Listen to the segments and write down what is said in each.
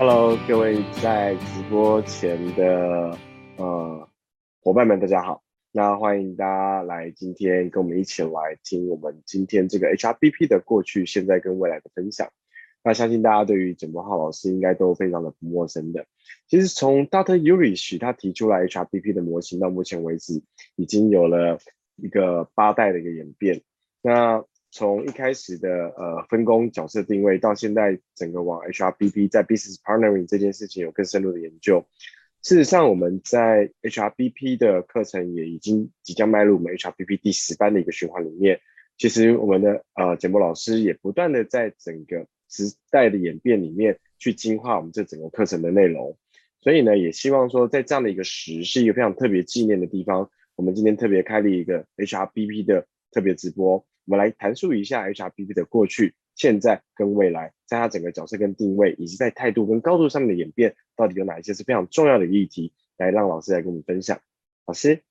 Hello，各位在直播前的呃伙伴们，大家好。那欢迎大家来今天跟我们一起来听我们今天这个 HRBP 的过去、现在跟未来的分享。那相信大家对于简柏浩老师应该都非常的不陌生的。其实从 Dr. Urish 他提出来 HRBP 的模型到目前为止，已经有了一个八代的一个演变。那从一开始的呃分工角色定位，到现在整个往 HRBP 在 Business Partnering 这件事情有更深入的研究。事实上，我们在 HRBP 的课程也已经即将迈入我们 HRBP 第十班的一个循环里面。其实我们的呃简博老师也不断的在整个时代的演变里面去精化我们这整个课程的内容。所以呢，也希望说在这样的一个时是一个非常特别纪念的地方，我们今天特别开了一个 HRBP 的特别直播。我们来谈述一下 HRBP 的过去、现在跟未来，在它整个角色跟定位，以及在态度跟高度上面的演变，到底有哪一些是非常重要的议题，来让老师来跟我们分享。老师，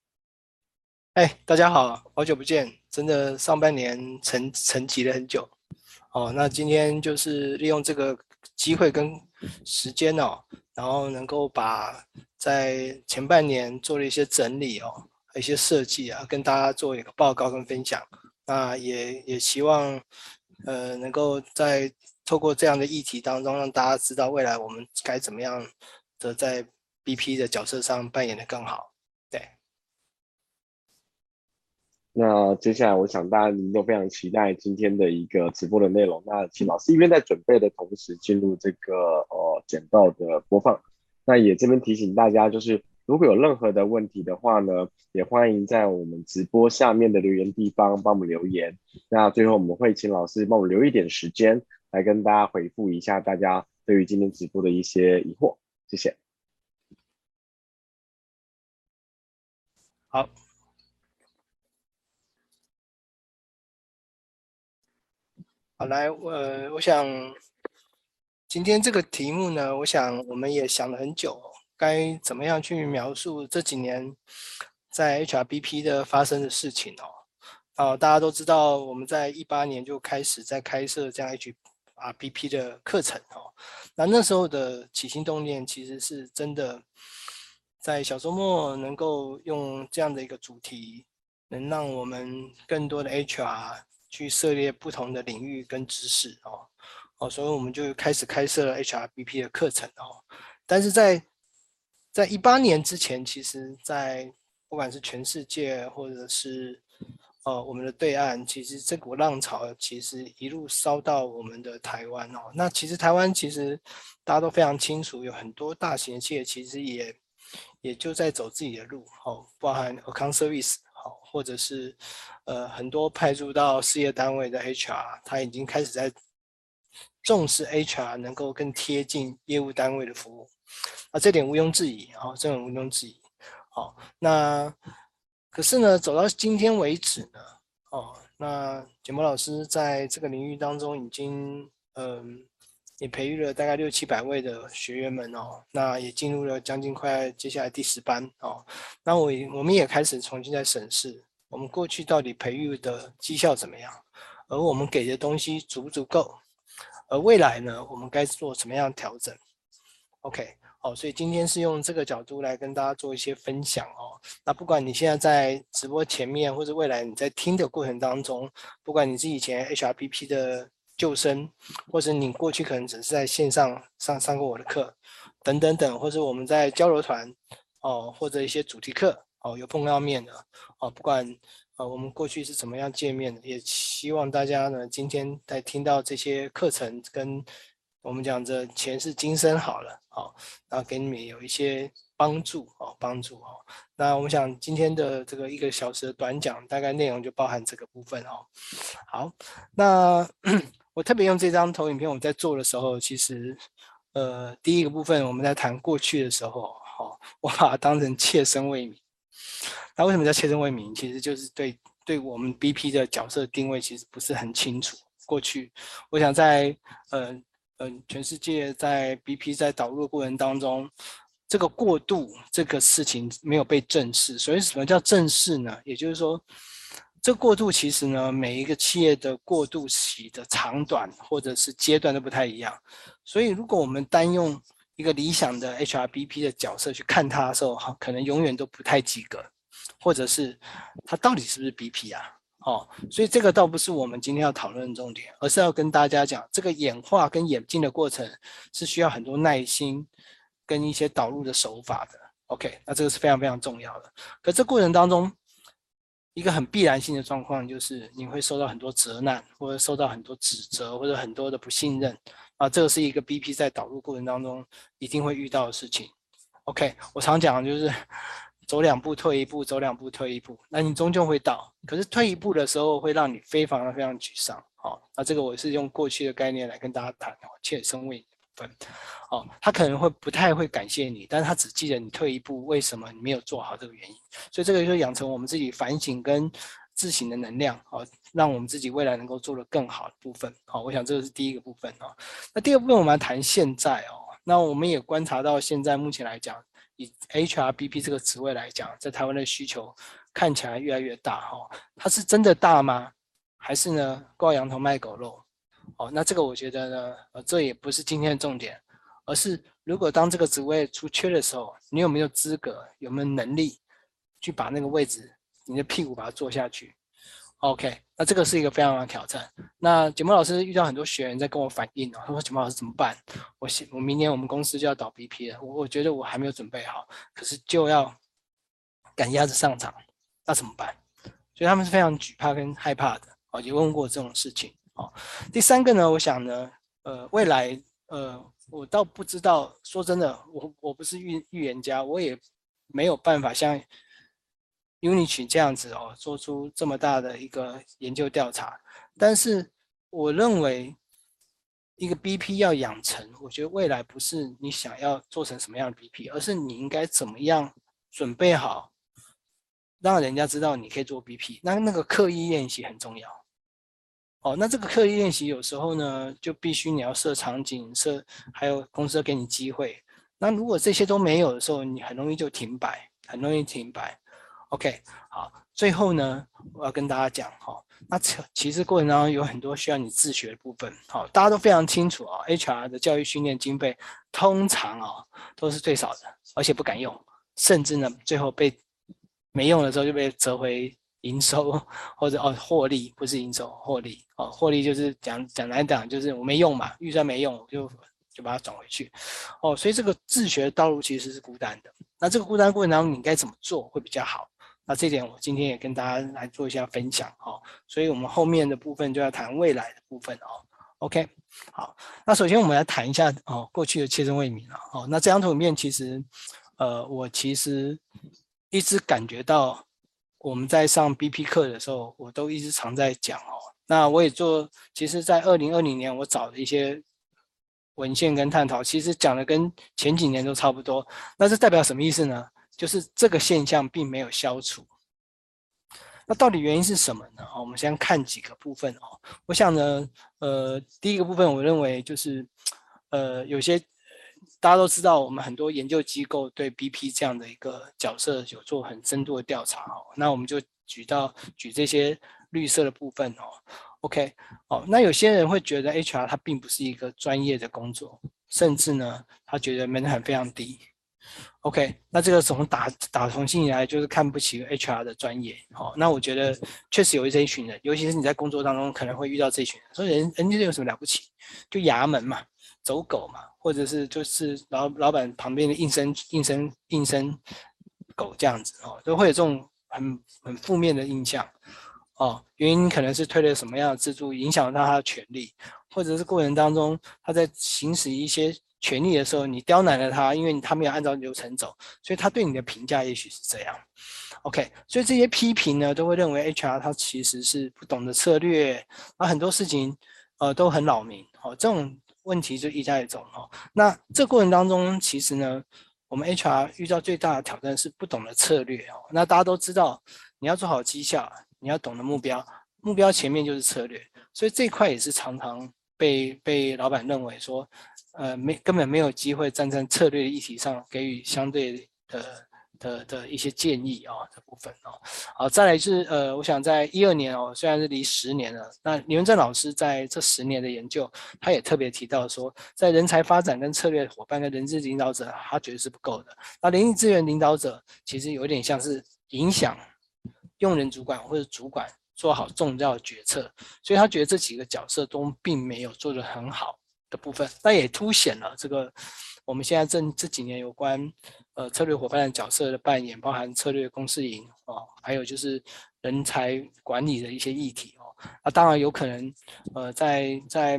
哎，大家好，好久不见，真的上半年沉沉寂了很久。哦，那今天就是利用这个机会跟时间哦，然后能够把在前半年做了一些整理哦，一些设计啊，跟大家做一个报告跟分享。那也也希望，呃，能够在透过这样的议题当中，让大家知道未来我们该怎么样的在 BP 的角色上扮演的更好。对。那接下来，我想大家都非常期待今天的一个直播的内容。那请老师一边在准备的同时，进入这个呃简报的播放。那也这边提醒大家，就是。如果有任何的问题的话呢，也欢迎在我们直播下面的留言地方帮我们留言。那最后我们会请老师帮我留一点时间来跟大家回复一下大家对于今天直播的一些疑惑。谢谢。好，好来，呃，我想今天这个题目呢，我想我们也想了很久。该怎么样去描述这几年在 HRBP 的发生的事情哦？啊，大家都知道，我们在一八年就开始在开设这样 HRBP 的课程哦。那那时候的起心动念，其实是真的在小周末能够用这样的一个主题，能让我们更多的 HR 去涉猎不同的领域跟知识哦。哦，所以我们就开始开设了 HRBP 的课程哦。但是在在一八年之前，其实，在不管是全世界，或者是呃我们的对岸，其实这股浪潮其实一路烧到我们的台湾哦。那其实台湾其实大家都非常清楚，有很多大型的企业其实也也就在走自己的路哦，包含 Account Service 好，或者是呃很多派驻到事业单位的 HR，他已经开始在重视 HR 能够更贴近业务单位的服务。啊，这点毋庸置疑啊，这点毋庸置疑。好，那可是呢，走到今天为止呢，哦，那简博老师在这个领域当中已经，嗯，也培育了大概六七百位的学员们哦，那也进入了将近快接下来第十班哦，那我我们也开始重新在审视我们过去到底培育的绩效怎么样，而我们给的东西足不足够，而未来呢，我们该做什么样的调整？OK。哦，所以今天是用这个角度来跟大家做一些分享哦。那不管你现在在直播前面，或者未来你在听的过程当中，不管你是以前 HRBP 的旧生，或者你过去可能只是在线上上上过我的课，等等等，或者我们在交流团哦，或者一些主题课哦，有碰到面的哦，不管呃我们过去是怎么样见面的，也希望大家呢今天在听到这些课程跟。我们讲这前世今生好了，好，然后给你们有一些帮助哦，帮助哦。那我们想今天的这个一个小时的短讲，大概内容就包含这个部分哦。好，那 我特别用这张投影片，我在做的时候，其实呃，第一个部分我们在谈过去的时候，好，我把它当成切身为民。那为什么叫切身为民？其实就是对对我们 BP 的角色定位其实不是很清楚。过去，我想在呃。嗯，全世界在 BP 在导入的过程当中，这个过渡这个事情没有被正视。所以什么叫正视呢？也就是说，这过渡其实呢，每一个企业的过渡期的长短或者是阶段都不太一样。所以如果我们单用一个理想的 HRBP 的角色去看他的时候，哈，可能永远都不太及格，或者是他到底是不是 BP 啊？哦，所以这个倒不是我们今天要讨论的重点，而是要跟大家讲，这个演化跟演进的过程是需要很多耐心跟一些导入的手法的。OK，那这个是非常非常重要的。可这过程当中，一个很必然性的状况就是你会受到很多责难，或者受到很多指责，或者很多的不信任啊，这个是一个 BP 在导入过程当中一定会遇到的事情。OK，我常讲就是。走两步退一步，走两步退一步，那你终究会到。可是退一步的时候，会让你非常的非常沮丧。好，那这个我是用过去的概念来跟大家谈，切身为分。哦，他可能会不太会感谢你，但是他只记得你退一步，为什么你没有做好这个原因。所以这个就是养成我们自己反省跟自省的能量，好，让我们自己未来能够做得更好的部分。好，我想这个是第一个部分哦。那第二部分我们来谈现在哦，那我们也观察到现在目前来讲。以 HRBP 这个职位来讲，在台湾的需求看起来越来越大哈，它是真的大吗？还是呢挂羊头卖狗肉？哦，那这个我觉得呢，呃，这也不是今天的重点，而是如果当这个职位出缺的时候，你有没有资格，有没有能力去把那个位置，你的屁股把它坐下去？OK，那这个是一个非常的挑战。那简博老师遇到很多学员在跟我反映哦，他说简博老师怎么办？我我明年我们公司就要倒 BP 了，我我觉得我还没有准备好，可是就要赶鸭子上场，那怎么办？所以他们是非常惧怕跟害怕的哦，也问过这种事情哦。第三个呢，我想呢，呃，未来呃，我倒不知道，说真的，我我不是预预言家，我也没有办法像。Unity 这样子哦，做出这么大的一个研究调查，但是我认为一个 BP 要养成，我觉得未来不是你想要做成什么样的 BP，而是你应该怎么样准备好，让人家知道你可以做 BP。那那个刻意练习很重要。哦，那这个刻意练习有时候呢，就必须你要设场景，设还有公司给你机会。那如果这些都没有的时候，你很容易就停摆，很容易停摆。OK，好，最后呢，我要跟大家讲哈，那其实过程当中有很多需要你自学的部分，好，大家都非常清楚啊，HR 的教育训练经费通常啊都是最少的，而且不敢用，甚至呢最后被没用的时候就被折回营收或者哦获利，不是营收获利哦，获利就是讲讲来讲就是我没用嘛，预算没用，我就就把它转回去，哦，所以这个自学的道路其实是孤单的，那这个孤单过程当中你该怎么做会比较好？那这点我今天也跟大家来做一下分享哦，所以我们后面的部分就要谈未来的部分哦。OK，好，那首先我们来谈一下哦，过去的切身为民了哦。那这张图里面其实，呃，我其实一直感觉到我们在上 BP 课的时候，我都一直常在讲哦。那我也做，其实在二零二零年我找的一些文献跟探讨，其实讲的跟前几年都差不多。那这代表什么意思呢？就是这个现象并没有消除，那到底原因是什么呢？我们先看几个部分哦。我想呢，呃，第一个部分我认为就是，呃，有些大家都知道，我们很多研究机构对 BP 这样的一个角色有做很深度的调查哦。那我们就举到举这些绿色的部分哦。OK，哦，那有些人会觉得 HR 它并不是一个专业的工作，甚至呢，他觉得门槛非常低。OK，那这个从打打从心里来就是看不起 HR 的专业，好，那我觉得确实有这一群人，尤其是你在工作当中可能会遇到这一群人，所以人人家有什么了不起？就衙门嘛，走狗嘛，或者是就是老老板旁边的应声应声应声狗这样子哦，都会有这种很很负面的印象哦，原因可能是推了什么样的制度影响到他的权利，或者是过程当中他在行使一些。权利的时候，你刁难了他，因为他没有按照流程走，所以他对你的评价也许是这样。OK，所以这些批评呢，都会认为 HR 他其实是不懂得策略，啊，很多事情呃都很扰民。哦，这种问题就一再走。哦，那这过程当中，其实呢，我们 HR 遇到最大的挑战是不懂得策略。哦，那大家都知道，你要做好绩效，你要懂得目标，目标前面就是策略，所以这块也是常常被被老板认为说。呃，没根本没有机会站在策略议题上给予相对的的的一些建议啊、哦，这部分哦，好，再来是呃，我想在一二年哦，虽然是离十年了，那李文正老师在这十年的研究，他也特别提到说，在人才发展跟策略伙伴跟人资领导者，他觉得是不够的。那人力资源领导者其实有点像是影响用人主管或者主管做好重要决策，所以他觉得这几个角色都并没有做得很好的部分，那也凸显了这个。我们现在这这几年有关呃策略伙伴的角色的扮演，包含策略公司营哦，还有就是人才管理的一些议题哦。那当然有可能呃在在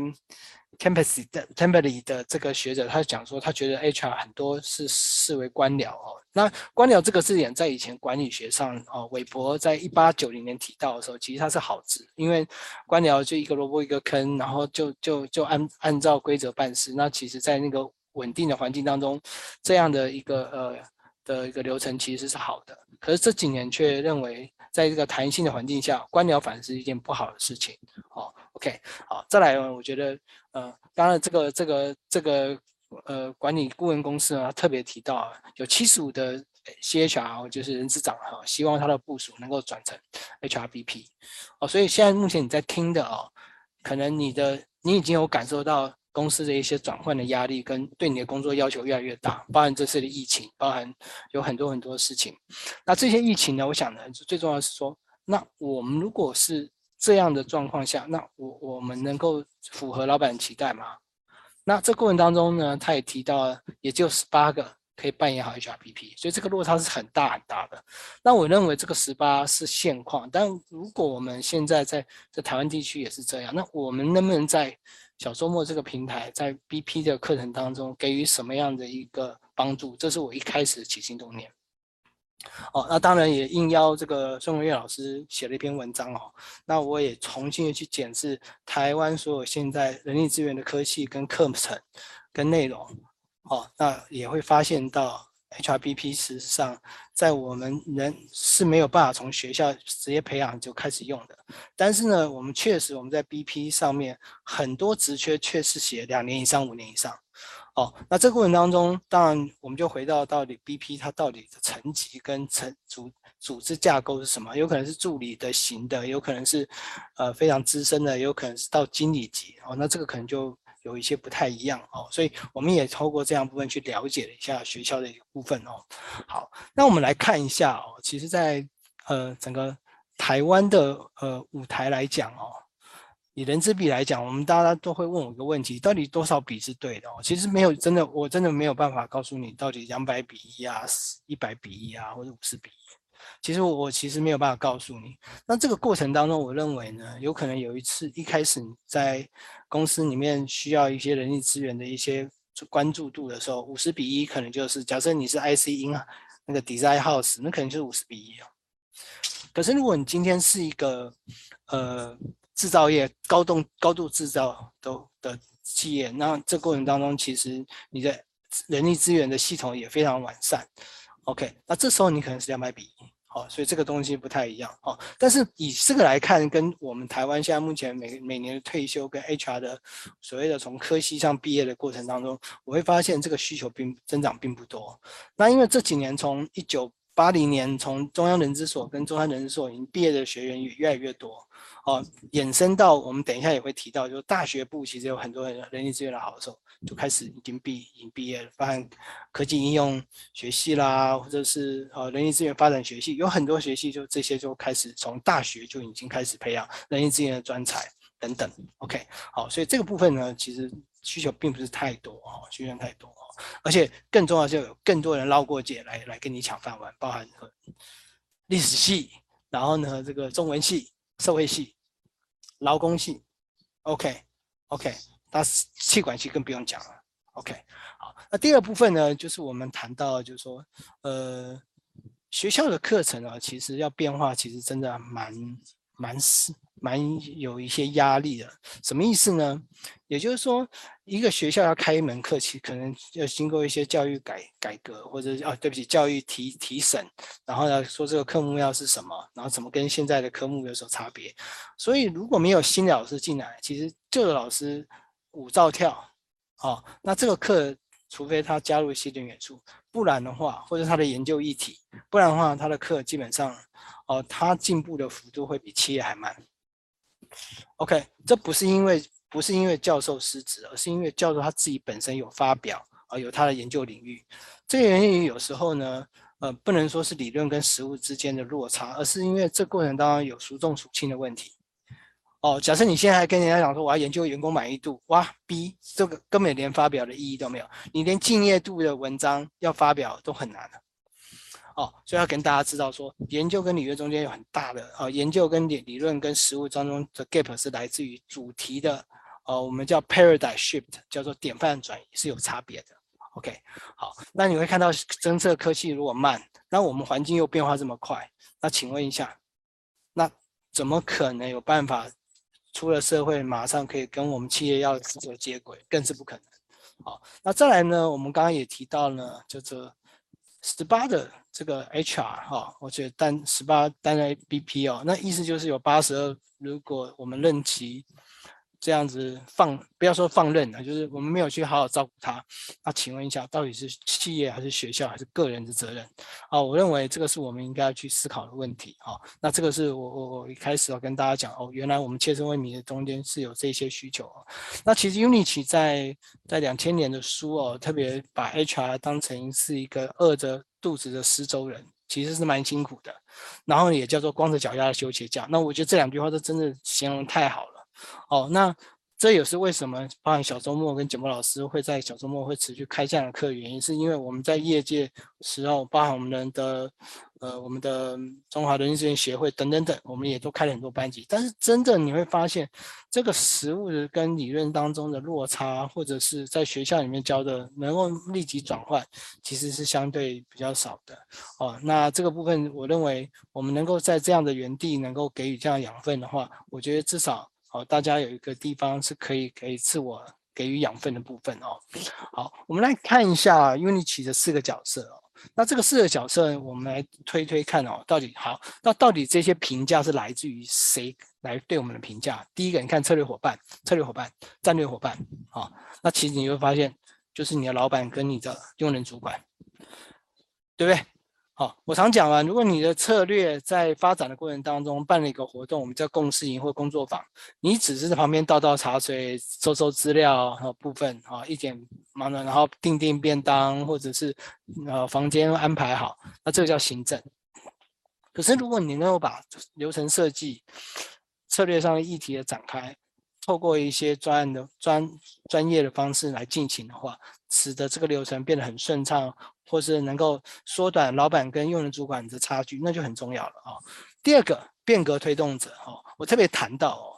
Tempest 的 Temperley 的这个学者，他讲说他觉得 HR 很多是视为官僚哦。那官僚这个字眼在以前管理学上哦，韦伯在一八九零年提到的时候，其实它是好字，因为官僚就一个萝卜一个坑，然后就就就按按照规则办事。那其实，在那个稳定的环境当中，这样的一个呃的一个流程其实是好的。可是这几年却认为，在这个弹性的环境下，官僚反而是一件不好的事情。哦，OK，好，再来，我觉得呃，当然这个这个这个呃管理顾问公司呢，特别提到啊有七十五的 CHR 就是人资长哈，希望他的部署能够转成 HRBP。哦，所以现在目前你在听的哦，可能你的你已经有感受到。公司的一些转换的压力跟对你的工作要求越来越大，包含这次的疫情，包含有很多很多事情。那这些疫情呢，我想呢，最重要的是说，那我们如果是这样的状况下，那我我们能够符合老板的期待吗？那这过程当中呢，他也提到了，也就十八个可以扮演好 HRBP，所以这个落差是很大很大的。那我认为这个十八是现况，但如果我们现在在在台湾地区也是这样，那我们能不能在小周末这个平台在 BP 的课程当中给予什么样的一个帮助？这是我一开始起心动念。哦，那当然也应邀这个孙文月老师写了一篇文章哦。那我也重新的去检视台湾所有现在人力资源的科系跟课程跟内容。哦，那也会发现到。HRBP 事实上，在我们人是没有办法从学校直接培养就开始用的。但是呢，我们确实我们在 BP 上面很多职缺确实写两年以上、五年以上。哦，那这个过程当中，当然我们就回到到底 BP 它到底的层级跟层组组织架构是什么？有可能是助理的型的，有可能是呃非常资深的，也有可能是到经理级。哦，那这个可能就。有一些不太一样哦，所以我们也透过这样部分去了解了一下学校的一个部分哦。好，那我们来看一下哦，其实在呃整个台湾的呃舞台来讲哦，以人之比来讲，我们大家都会问我一个问题：到底多少比是对的哦？其实没有，真的我真的没有办法告诉你到底两百比一啊，一百比一啊，或者五十比一。其实我我其实没有办法告诉你。那这个过程当中，我认为呢，有可能有一次一开始你在公司里面需要一些人力资源的一些关注度的时候，五十比一可能就是假设你是 IC 英啊，那个 Design House，那可能就是五十比一哦。可是如果你今天是一个呃制造业高动高度制造都的企业，那这过程当中其实你的人力资源的系统也非常完善。OK，那这时候你可能是两百比一，好，所以这个东西不太一样，哦。但是以这个来看，跟我们台湾现在目前每每年的退休跟 HR 的所谓的从科系上毕业的过程当中，我会发现这个需求并增长并不多。那因为这几年从一九八零年从中央人资所跟中山人资所已经毕业的学员也越来越多。哦，衍生到我们等一下也会提到，就是大学部其实有很多人人力资源的好手，就开始已经毕已经毕业了，包含科技应用学系啦，或者是呃人力资源发展学系，有很多学系就这些就开始从大学就已经开始培养人力资源的专才等等。OK，好，所以这个部分呢，其实需求并不是太多哦，需求太多哦，而且更重要是有更多人捞过界来来跟你抢饭碗，包含历史系，然后呢这个中文系。社会系、劳工系，OK，OK，那气管系更不用讲了，OK，好，那第二部分呢，就是我们谈到，就是说，呃，学校的课程啊，其实要变化，其实真的蛮蛮是。蛮有一些压力的，什么意思呢？也就是说，一个学校要开一门课，其可能要经过一些教育改改革，或者啊，对不起，教育提提审，然后呢，说这个科目要是什么，然后怎么跟现在的科目有所差别。所以如果没有新的老师进来，其实旧的老师舞照跳，哦，那这个课除非他加入新的元素，不然的话，或者他的研究议题，不然的话，他的课基本上，哦、呃，他进步的幅度会比企业还慢。OK，这不是因为不是因为教授失职，而是因为教授他自己本身有发表啊、有他的研究领域。这个原因有时候呢，呃，不能说是理论跟实物之间的落差，而是因为这过程当中有孰重孰轻的问题。哦，假设你现在还跟人家讲说我要研究员工满意度，哇，B 这个根本连发表的意义都没有，你连敬业度的文章要发表都很难了。哦，所以要跟大家知道说，研究跟理论中间有很大的啊、哦，研究跟理理论跟实务当中的 gap 是来自于主题的，呃，我们叫 paradigm shift，叫做典范转移是有差别的。OK，好，那你会看到侦测科技如果慢，那我们环境又变化这么快，那请问一下，那怎么可能有办法？出了社会，马上可以跟我们企业要职责接轨，更是不可能。好，那再来呢？我们刚刚也提到了，就这十八的这个 HR 哈，我觉得单十八担任 BP 哦，那意思就是有八十二，如果我们任期。这样子放，不要说放任了，就是我们没有去好好照顾他。那请问一下，到底是企业还是学校还是个人的责任？啊，我认为这个是我们应该要去思考的问题。啊，那这个是我我我一开始要跟大家讲哦，原来我们切身为民的中间是有这些需求。哦那其实 Unity 在在两千年的书哦，特别把 HR 当成是一个饿着肚子的施粥人，其实是蛮辛苦的。然后也叫做光着脚丫的修鞋匠。那我觉得这两句话都真的形容太好了。哦，那这也是为什么包含小周末跟简波老师会在小周末会持续开这样的课原因，是因为我们在业界时候，包含我们的呃我们的中华人力资源协会等等等，我们也都开了很多班级。但是真的你会发现，这个实物的跟理论当中的落差，或者是在学校里面教的能够立即转换，其实是相对比较少的。哦，那这个部分，我认为我们能够在这样的园地能够给予这样养分的话，我觉得至少。好，大家有一个地方是可以可以自我给予养分的部分哦。好，我们来看一下 Unity 的四个角色哦。那这个四个角色，我们来推推看哦，到底好，那到底这些评价是来自于谁来对我们的评价？第一个，你看策略伙伴、策略伙伴、战略伙伴，好，那其实你会发现，就是你的老板跟你的用人主管，对不对？好，我常讲啊，如果你的策略在发展的过程当中办了一个活动，我们叫共事营或工作坊，你只是在旁边倒倒茶水、收收资料和部分啊，一点忙的，然后订订便当或者是呃房间安排好，那这个叫行政。可是如果你能够把流程设计、策略上的议题的展开，透过一些专案的专专业的方式来进行的话，使得这个流程变得很顺畅。或是能够缩短老板跟用人主管的差距，那就很重要了啊。第二个变革推动者哦，我特别谈到哦，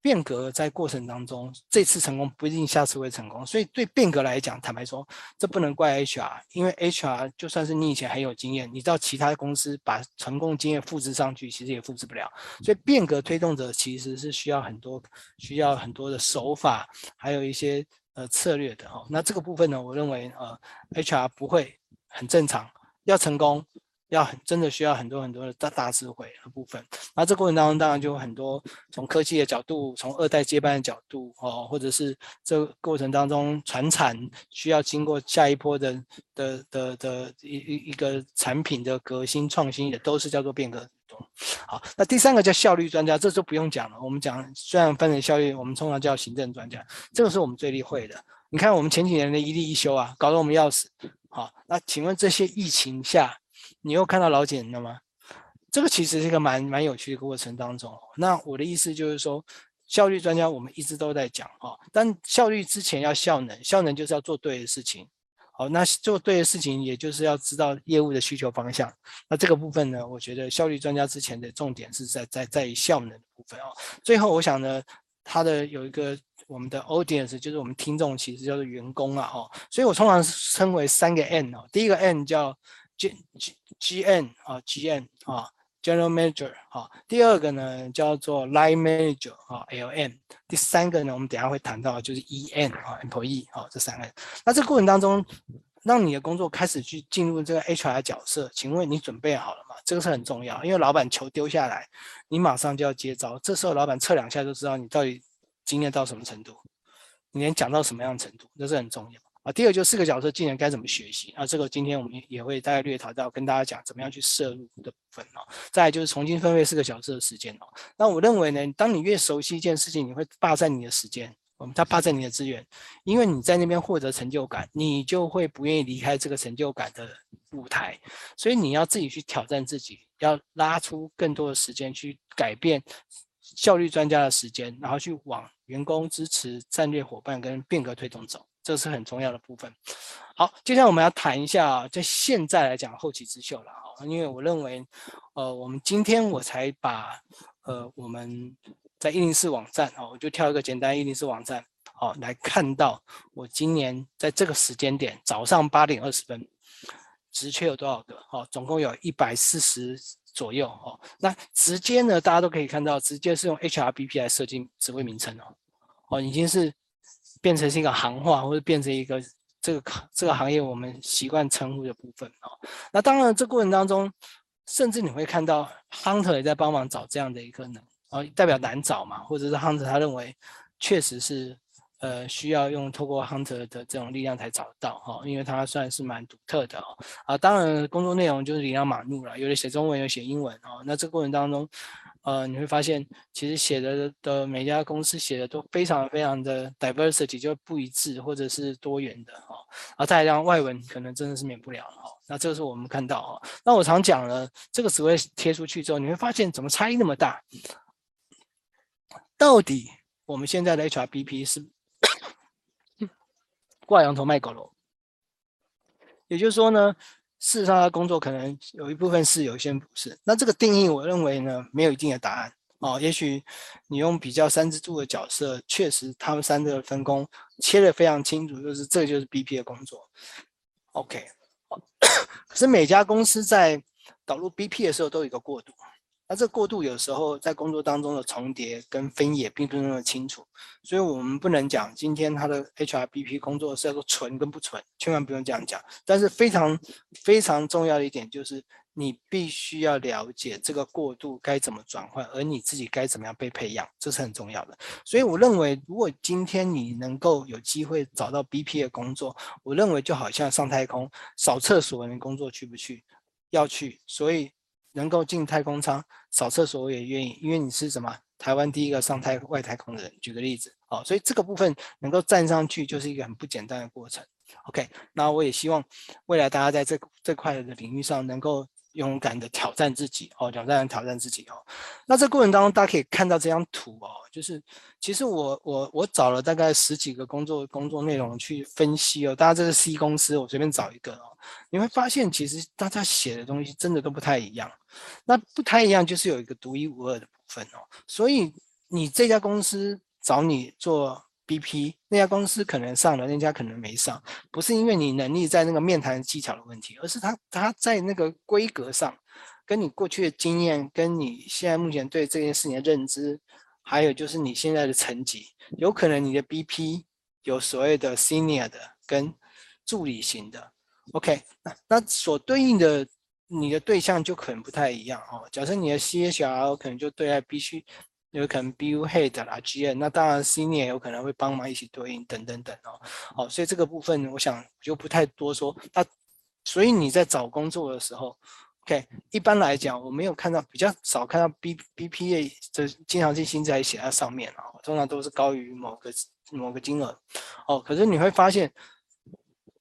变革在过程当中，这次成功不一定下次会成功，所以对变革来讲，坦白说，这不能怪 HR，因为 HR 就算是你以前很有经验，你到其他公司把成功经验复制上去，其实也复制不了。所以变革推动者其实是需要很多需要很多的手法，还有一些呃策略的哈。那这个部分呢，我认为呃 HR 不会。很正常，要成功，要很真的需要很多很多的大大智慧的部分。那这过程当中，当然就有很多从科技的角度，从二代接班的角度，哦，或者是这过程当中传产需要经过下一波的的的的一一一个产品的革新创新，也都是叫做变革。好，那第三个叫效率专家，这就不用讲了。我们讲虽然分成效率，我们通常叫行政专家，这个是我们最厉害的。你看我们前几年的一例一休啊，搞得我们要死。好，那请问这些疫情下，你又看到老茧了吗？这个其实是一个蛮蛮有趣的过程当中。那我的意思就是说，效率专家我们一直都在讲哈，但效率之前要效能，效能就是要做对的事情。好，那做对的事情，也就是要知道业务的需求方向。那这个部分呢，我觉得效率专家之前的重点是在在在于效能的部分哦。最后，我想呢，它的有一个。我们的 audience 就是我们听众，其实叫做员工啊，哦，所以我通常称为三个 N 哦。第一个 N 叫 G G G N 啊，G N 啊，General Manager 啊。第二个呢叫做 Line Manager 啊，L M。第三个呢，我们等下会谈到就是 E N 啊，Employee 啊，这三个。那这个过程当中，让你的工作开始去进入这个 HR 角色，请问你准备好了吗？这个是很重要，因为老板球丢下来，你马上就要接招。这时候老板测两下就知道你到底。经验到什么程度？你能讲到什么样的程度，这是很重要。啊。第二就是四个角色技能该怎么学习啊？这个今天我们也会大概略讨到，跟大家讲怎么样去摄入的部分哦。再就是重新分配四个角色的时间哦。那我认为呢，当你越熟悉一件事情，你会霸占你的时间，我们它霸占你的资源，因为你在那边获得成就感，你就会不愿意离开这个成就感的舞台，所以你要自己去挑战自己，要拉出更多的时间去改变。效率专家的时间，然后去往员工支持、战略伙伴跟变革推动走，这是很重要的部分。好，接下来我们要谈一下，在现在来讲后起之秀了啊，因为我认为，呃，我们今天我才把呃我们在一零四网站啊，我就挑一个简单一零四网站，好来看到我今年在这个时间点早上八点二十分，职缺有多少个？好，总共有一百四十。左右哦，那直接呢，大家都可以看到，直接是用 HRBP 来设计职位名称哦，哦，已经是变成是一个行话，或者变成一个这个这个行业我们习惯称呼的部分哦。那当然，这过程当中，甚至你会看到 Hunter 也在帮忙找这样的一个能，哦，代表难找嘛，或者是 Hunter 他认为确实是。呃，需要用透过 hunter 的这种力量才找到哈，因为它算是蛮独特的哦。啊，当然工作内容就是琳琅满目了，有的写中文，有写英文哦。那这个过程当中，呃，你会发现其实写的的每家公司写的都非常非常的 diversity，就不一致或者是多元的哈。啊，再加上外文可能真的是免不了哈。那这个是我们看到哈。那我常讲了，这个职位贴出去之后，你会发现怎么差异那么大？到底我们现在的 HRBP 是？挂羊头卖狗肉，也就是说呢，事实上他工作可能有一部分是，有一些不是。那这个定义，我认为呢，没有一定的答案哦。也许你用比较三支柱的角色，确实他们三个分工切得非常清楚，就是这就是 BP 的工作。OK，可是每家公司在导入 BP 的时候都有一个过渡。那这过渡有时候在工作当中的重叠跟分野并不那么清楚，所以我们不能讲今天他的 HRBP 工作是要做纯跟不纯，千万不用这样讲。但是非常非常重要的一点就是，你必须要了解这个过渡该怎么转换，而你自己该怎么样被培养，这是很重要的。所以我认为，如果今天你能够有机会找到 BP 的工作，我认为就好像上太空扫厕所的工作去不去？要去，所以。能够进太空舱扫厕所，我也愿意，因为你是什么台湾第一个上太外太空的人。举个例子，好，所以这个部分能够站上去，就是一个很不简单的过程。OK，那我也希望未来大家在这这块的领域上能够勇敢的挑战自己哦，挑战挑战自己哦。那这过程当中，大家可以看到这张图哦，就是其实我我我找了大概十几个工作工作内容去分析哦，大家这是 C 公司，我随便找一个哦。你会发现，其实大家写的东西真的都不太一样。那不太一样，就是有一个独一无二的部分哦。所以你这家公司找你做 BP，那家公司可能上了，那家可能没上，不是因为你能力在那个面谈技巧的问题，而是他他在那个规格上，跟你过去的经验，跟你现在目前对这件事情的认知，还有就是你现在的成绩，有可能你的 BP 有所谓的 senior 的跟助理型的。OK，那那所对应的你的对象就可能不太一样哦。假设你的 C H R 可能就对待必须有可能 BU Head 啦 GM，那当然 Senior 有可能会帮忙一起对应等等等哦。好，所以这个部分我想就不太多说。那所以你在找工作的时候，OK，一般来讲我没有看到比较少看到 B BPA 的经常性薪资还写在上面哦，通常都是高于某个某个金额哦。可是你会发现。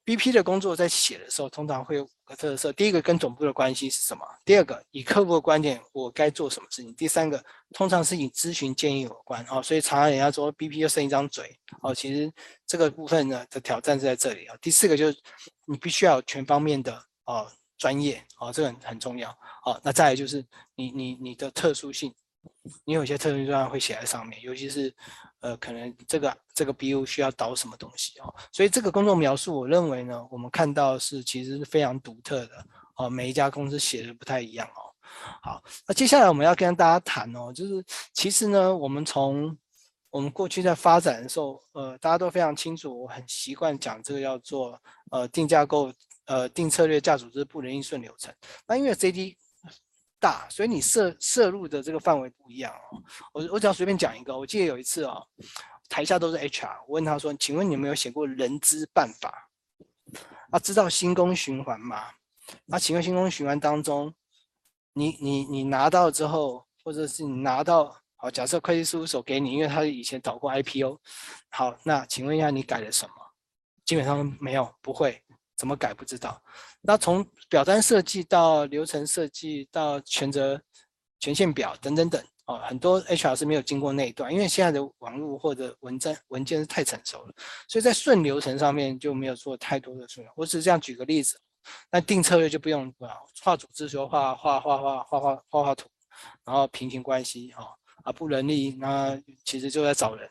BP 的工作在写的时候，通常会有个特色：第一个跟总部的关系是什么？第二个以客户的观点，我该做什么事情？第三个通常是以咨询建议有关哦，所以常常人家说 BP 就剩一张嘴哦，其实这个部分呢的挑战是在这里啊。第四个就是你必须要全方面的哦专业哦，这个很很重要哦。那再来就是你你你的特殊性。你有些特殊状况会写在上面，尤其是，呃，可能这个这个 BU 需要导什么东西哦，所以这个工作描述，我认为呢，我们看到是其实是非常独特的哦，每一家公司写的不太一样哦。好，那接下来我们要跟大家谈哦，就是其实呢，我们从我们过去在发展的时候，呃，大家都非常清楚，我很习惯讲这个叫做呃定架构、呃定策略、架组织部的应顺流程。那因为 CD 大，所以你涉涉入的这个范围不一样哦。我我只要随便讲一个，我记得有一次哦，台下都是 HR，我问他说：“请问你有没有写过人资办法？”啊，知道新工循环吗？那请问新工循环当中，你你你拿到之后，或者是你拿到，好，假设会计事务所给你，因为他以前导过 IPO，好，那请问一下你改了什么？基本上没有，不会，怎么改不知道。那从表单设计到流程设计到权责权限表等等等，哦，很多 HR 是没有经过那一段，因为现在的网络或者文件文件是太成熟了，所以在顺流程上面就没有做太多的顺。我只是这样举个例子。那定策略就不用啊，画组织说画画画画画画画画图，然后平行关系啊啊不人力，那其实就在找人，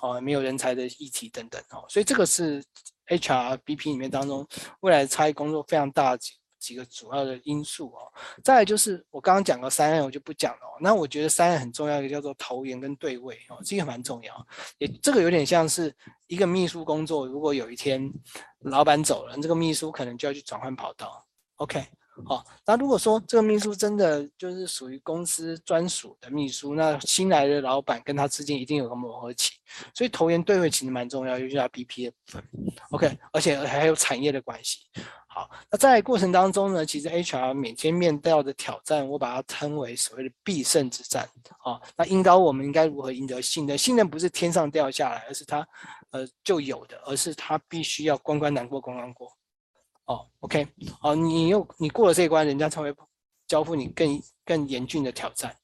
哦没有人才的议题等等哦，所以这个是 HR BP 里面当中未来差异工作非常大的几几个主要的因素哦。再来就是我刚刚讲过三 N，我就不讲了哦。那我觉得三 N 很重要一个叫做投缘跟对位哦，这个蛮重要，也这个有点像是一个秘书工作，如果有一天。老板走了，这个秘书可能就要去转换跑道。OK，好，那如果说这个秘书真的就是属于公司专属的秘书，那新来的老板跟他之间一定有个磨合期，所以投缘对位其实蛮重要，尤其是 BP 的部分。OK，而且还有产业的关系。好，那在过程当中呢，其实 HR 每天面对到的挑战，我把它称为所谓的必胜之战。啊，那引导我们应该如何赢得信任？信任不是天上掉下来，而是它。呃，就有的，而是他必须要关关难过关关过。哦，OK，好，你又你过了这一关，人家才会交付你更更严峻的挑战。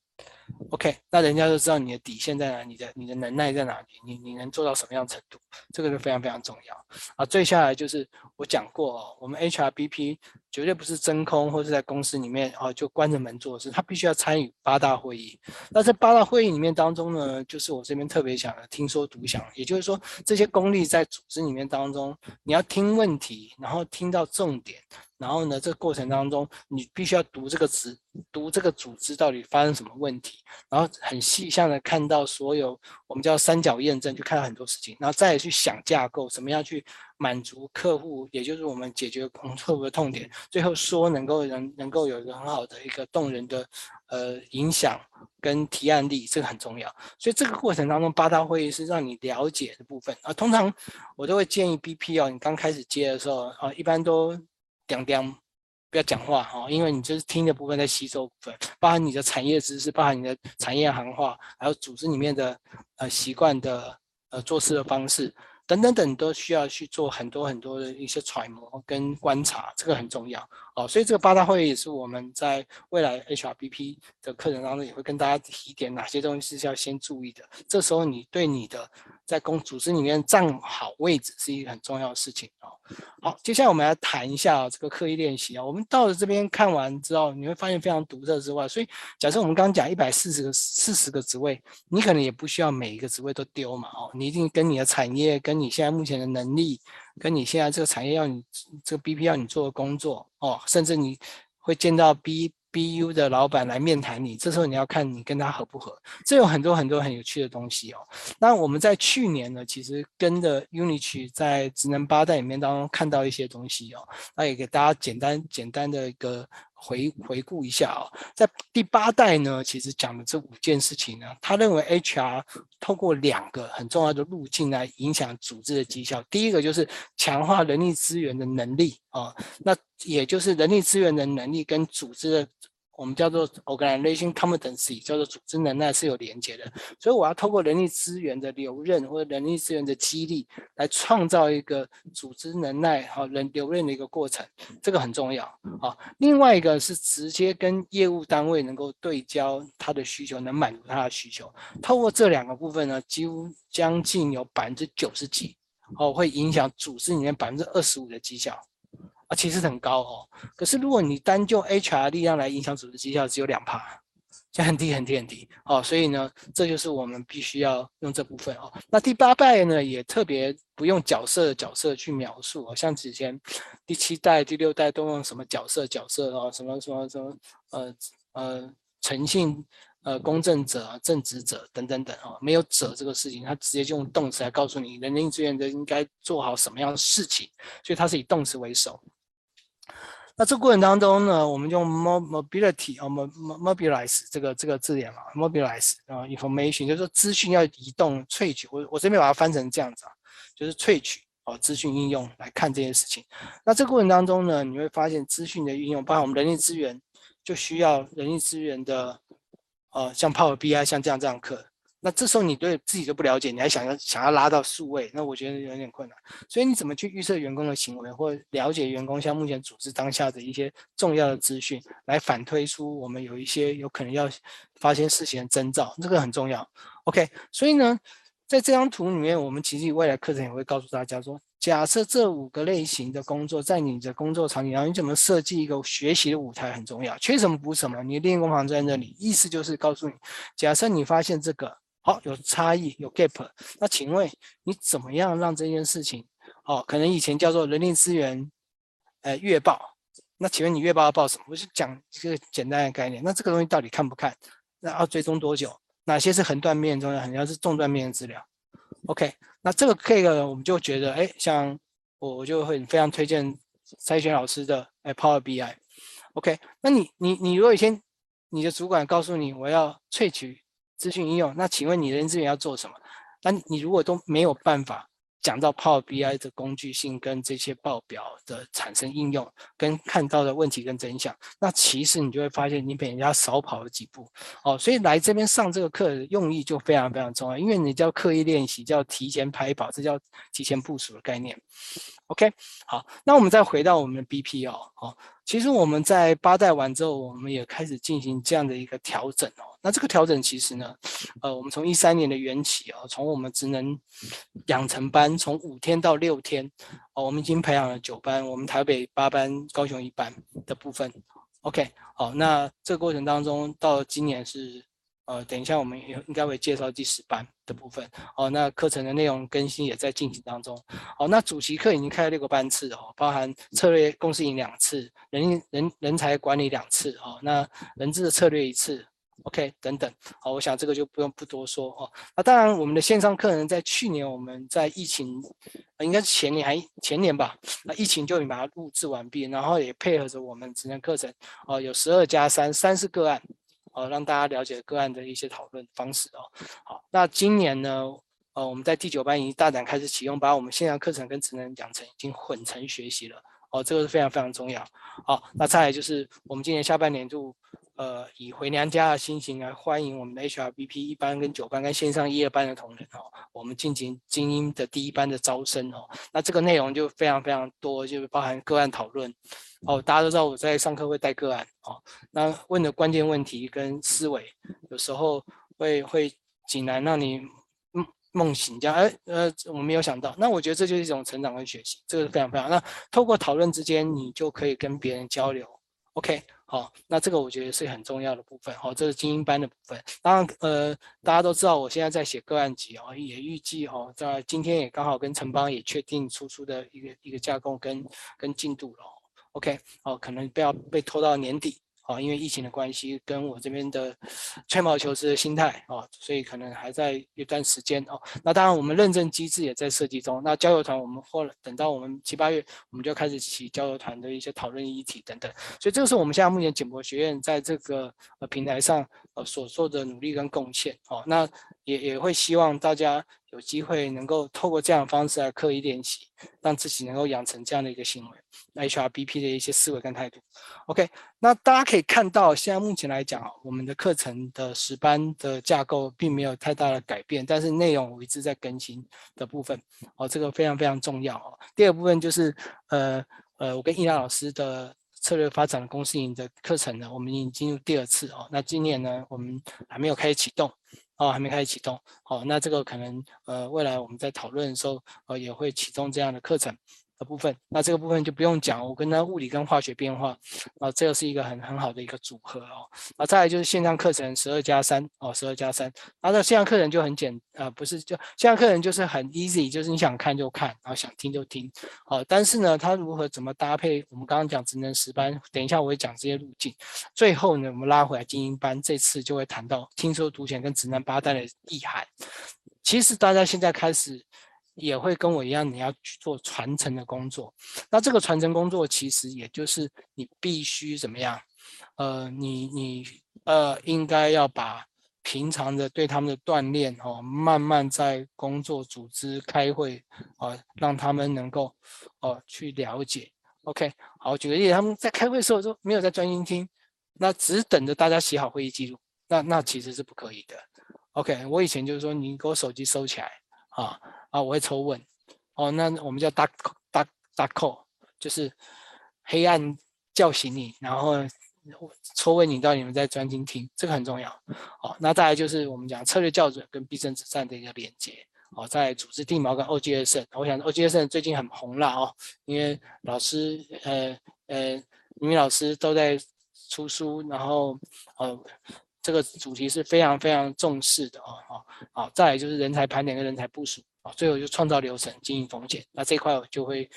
OK，那人家就知道你的底线在哪，你的你的能耐在哪里，你你能做到什么样程度，这个是非常非常重要。啊，最下来就是我讲过哦，我们 HRBP 绝对不是真空或者在公司里面哦就关着门做事，他必须要参与八大会议。那这八大会议里面当中呢，就是我这边特别讲的听说读想，也就是说这些功力在组织里面当中，你要听问题，然后听到重点。然后呢，这个过程当中，你必须要读这个词，读这个组织到底发生什么问题，然后很细项的看到所有我们叫三角验证，就看到很多事情，然后再去想架构，怎么样去满足客户，也就是我们解决客户的痛点，最后说能够能能够有一个很好的一个动人的呃影响跟提案力，这个很重要。所以这个过程当中，八大会议是让你了解的部分啊。通常我都会建议 BP 哦，你刚开始接的时候啊，一般都。讲讲，不要讲话哈，因为你就是听的部分在吸收部分，包含你的产业知识，包含你的产业行话，还有组织里面的呃习惯的呃做事的方式。等等等都需要去做很多很多的一些揣摩跟观察，这个很重要哦。所以这个八大会议也是我们在未来 HRBP 的课程当中也会跟大家提点哪些东西是要先注意的。这时候你对你的在公组织里面站好位置是一个很重要的事情哦。好，接下来我们来谈一下这个刻意练习啊。我们到了这边看完之后，你会发现非常独特之外，所以假设我们刚刚讲一百四十个四十个职位，你可能也不需要每一个职位都丢嘛哦，你一定跟你的产业跟你现在目前的能力，跟你现在这个产业要你这个 BP 要你做的工作哦，甚至你会见到 B BU 的老板来面谈你，这时候你要看你跟他合不合，这有很多很多很有趣的东西哦。那我们在去年呢，其实跟着 Unity 在职能八代里面当中看到一些东西哦，那也给大家简单简单的一个。回回顾一下啊、在第八代呢，其实讲的这五件事情呢，他认为 HR 透过两个很重要的路径来影响组织的绩效。第一个就是强化人力资源的能力啊、那也就是人力资源的能力跟组织的。我们叫做 organization competency，叫做组织能耐是有连接的，所以我要透过人力资源的留任或者人力资源的激励，来创造一个组织能耐和人留任的一个过程，这个很重要啊。另外一个是直接跟业务单位能够对焦他的需求，能满足他的需求。透过这两个部分呢，几乎将近有百分之九十几哦，会影响组织里面百分之二十五的绩效。啊，其实很高哦。可是如果你单就 HR 力量来影响组织绩效，只有两趴，就很低很低很低哦。所以呢，这就是我们必须要用这部分哦。那第八代呢，也特别不用角色角色去描述哦。像之前第七代、第六代都用什么角色角色哦，什么什么什么呃呃诚信。呃，公正者、正直者等等等啊，没有者这个事情，他直接就用动词来告诉你，人力资源的应该做好什么样的事情，所以它是以动词为首。那这过程当中呢，我们用 mobility 啊，mobilize 这个这个字眼嘛，mobilize 啊，information 就是说资讯要移动、萃取。我我这边把它翻成这样子啊，就是萃取哦资讯应用来看这件事情。那这过程当中呢，你会发现资讯的运用，包括我们人力资源，就需要人力资源的，呃，像 Power BI 像这样这样课。那这时候你对自己都不了解，你还想要想要拉到数位，那我觉得有点困难。所以你怎么去预测员工的行为，或了解员工像目前组织当下的一些重要的资讯，来反推出我们有一些有可能要发生事情的征兆，这个很重要。OK，所以呢，在这张图里面，我们其实未来课程也会告诉大家说，假设这五个类型的工作在你的工作场景上，你怎么设计一个学习的舞台很重要。缺什么补什么，你的练功房在那里，意思就是告诉你，假设你发现这个。好，有差异，有 gap。那请问你怎么样让这件事情，哦，可能以前叫做人力资源，呃，月报。那请问你月报要报什么？我就讲一个简单的概念。那这个东西到底看不看？那要追踪多久？哪些是横断面重要？很像是纵断面的资料。OK，那这个 K 我们就觉得，哎，像我我就会非常推荐筛选老师的哎 Power BI。OK，那你你你如果以前你的主管告诉你我要萃取。资讯应用，那请问你人资源要做什么？那你如果都没有办法讲到 Power BI 的工具性跟这些报表的产生应用，跟看到的问题跟真相，那其实你就会发现你比人家少跑了几步哦。所以来这边上这个课的用意就非常非常重要，因为你叫刻意练习，叫提前排跑，这叫提前部署的概念。OK，好，那我们再回到我们的 BPO 哦。其实我们在八代完之后，我们也开始进行这样的一个调整哦。那这个调整其实呢，呃，我们从一三年的缘起哦，从我们职能养成班从五天到六天哦，我们已经培养了九班，我们台北八班，高雄一班的部分。OK，好，那这个过程当中到今年是。呃，等一下，我们也应该会介绍第十班的部分哦。那课程的内容更新也在进行当中。哦，那主题课已经开了六个班次哦，包含策略公司营两次，人人人才管理两次哦。那人资的策略一次，OK 等等。好，我想这个就不用不多说哦。那当然，我们的线上课程在去年我们在疫情，应该是前年还前年吧，那疫情就已经把它录制完毕，然后也配合着我们职能课程哦，有十二加三，三是个案。哦，让大家了解个案的一些讨论方式哦。好，那今年呢，呃，我们在第九班已经大胆开始启用，把我们线上课程跟职能养成已经混成学习了。哦，这个是非常非常重要。好，那再来就是我们今年下半年度，呃，以回娘家的心情来欢迎我们的 HRBP 一班跟九班跟线上一二班的同仁哦，我们进行精英的第一班的招生哦。那这个内容就非常非常多，就是包含个案讨论。哦，大家都知道我在上课会带个案哦，那问的关键问题跟思维，有时候会会井然让你梦醒这样，哎呃，我没有想到，那我觉得这就是一种成长跟学习，这个是非常非常。那透过讨论之间，你就可以跟别人交流，OK，好，那这个我觉得是很重要的部分，好，这是精英班的部分。当然，呃，大家都知道我现在在写个案集哦，也预计哦，在今天也刚好跟城邦也确定出出的一个一个架构跟跟进度了。OK，哦，可能不要被拖到年底，啊，因为疫情的关系，跟我这边的吹毛求疵的心态，啊，所以可能还在一段时间，哦，那当然我们认证机制也在设计中。那交流团我们后来等到我们七八月，我们就开始起交流团的一些讨论议题等等。所以这个是我们现在目前景博学院在这个呃平台上呃所做的努力跟贡献，哦，那也也会希望大家有机会能够透过这样的方式来刻意练习，让自己能够养成这样的一个行为。HRBP 的一些思维跟态度，OK，那大家可以看到，现在目前来讲，我们的课程的十班的架构并没有太大的改变，但是内容我一直在更新的部分，哦，这个非常非常重要哦。第二部分就是，呃呃，我跟易拉老师的策略发展的公司营的课程呢，我们已经进入第二次哦。那今年呢，我们还没有开始启动，哦，还没开始启动，好，那这个可能呃，未来我们在讨论的时候，呃，也会启动这样的课程。的部分，那这个部分就不用讲，我跟他物理跟化学变化，啊，这个是一个很很好的一个组合哦。啊，再来就是线上课程十二加三哦，十二加三，然后线上课程就很简，啊，不是就线上课程就是很 easy，就是你想看就看，然后想听就听，好，但是呢，它如何怎么搭配？我们刚刚讲职能十班，等一下我会讲这些路径。最后呢，我们拉回来精英班，这次就会谈到听说读写跟职能八代的意涵。其实大家现在开始。也会跟我一样，你要去做传承的工作。那这个传承工作，其实也就是你必须怎么样？呃，你你呃，应该要把平常的对他们的锻炼哦，慢慢在工作组织开会啊，让他们能够哦去了解。OK，好，举个例子，他们在开会的时候说没有在专心听，那只等着大家写好会议记录，那那其实是不可以的。OK，我以前就是说，你给我手机收起来啊啊，我会抽问哦，那我们叫 dark dark dark call，就是黑暗叫醒你，然后抽问你到你们在专心听，这个很重要。哦，那再来就是我们讲策略校准跟必胜之战的一个连接。哦，在组织定锚跟 OGSN，我想 OGSN 最近很红了哦，因为老师呃呃，明明老师都在出书，然后呃这个主题是非常非常重视的哦哦，好，再来就是人才盘点跟人才部署啊，最后就创造流程、经营风险，那这块我就会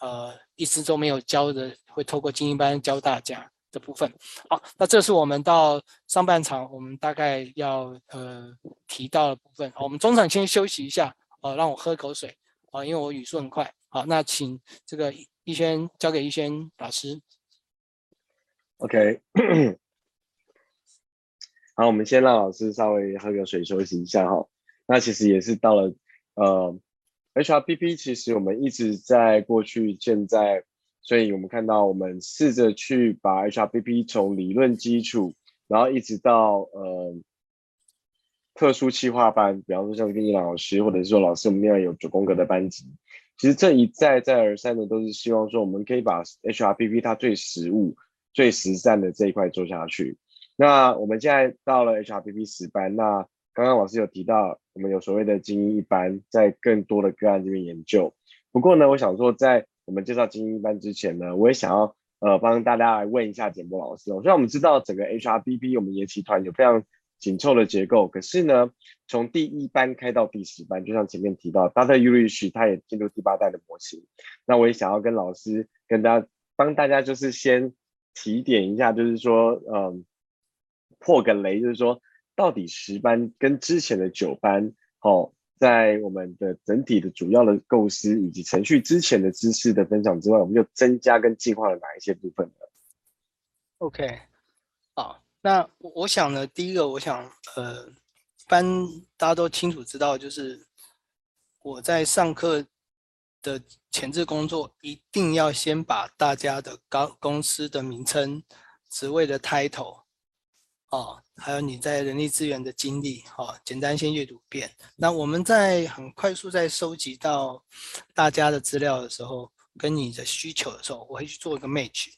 呃一直都没有教的，会透过精英班教大家。的部分，好，那这是我们到上半场我们大概要呃提到的部分。好，我们中场先休息一下，呃，让我喝口水，啊，因为我语速很快。好，那请这个逸轩交给逸轩老师。OK，好，我们先让老师稍微喝个水休息一下哈。那其实也是到了呃，HRBP，其实我们一直在过去现在。所以我们看到，我们试着去把 HRBP 从理论基础，然后一直到呃特殊企划班，比方说像跟伊朗老师，或者是说老师我们另外有九宫格的班级，其实这一再再而三的都是希望说，我们可以把 HRBP 它最实务、最实战的这一块做下去。那我们现在到了 HRBP 十班，那刚刚老师有提到，我们有所谓的精英一班，在更多的个案这边研究。不过呢，我想说在我们介绍精英一班之前呢，我也想要呃帮大家来问一下简博老师哦。虽然我们知道整个 HRBP 我们研习团有非常紧凑的结构，可是呢，从第一班开到第十班，就像前面提到，Dr. Ulrich 他也进入第八代的模型。那我也想要跟老师跟大家帮大家就是先提点一下，就是说嗯破个雷，就是说到底十班跟之前的九班哦。在我们的整体的主要的构思以及程序之前的知识的分享之外，我们又增加跟进化了哪一些部分呢？OK，好，那我想呢，第一个我想，呃，班大家都清楚知道，就是我在上课的前置工作，一定要先把大家的高公司的名称、职位的 title。哦，还有你在人力资源的经历，哦，简单先阅读遍。那我们在很快速在收集到大家的资料的时候，跟你的需求的时候，我会去做一个 match。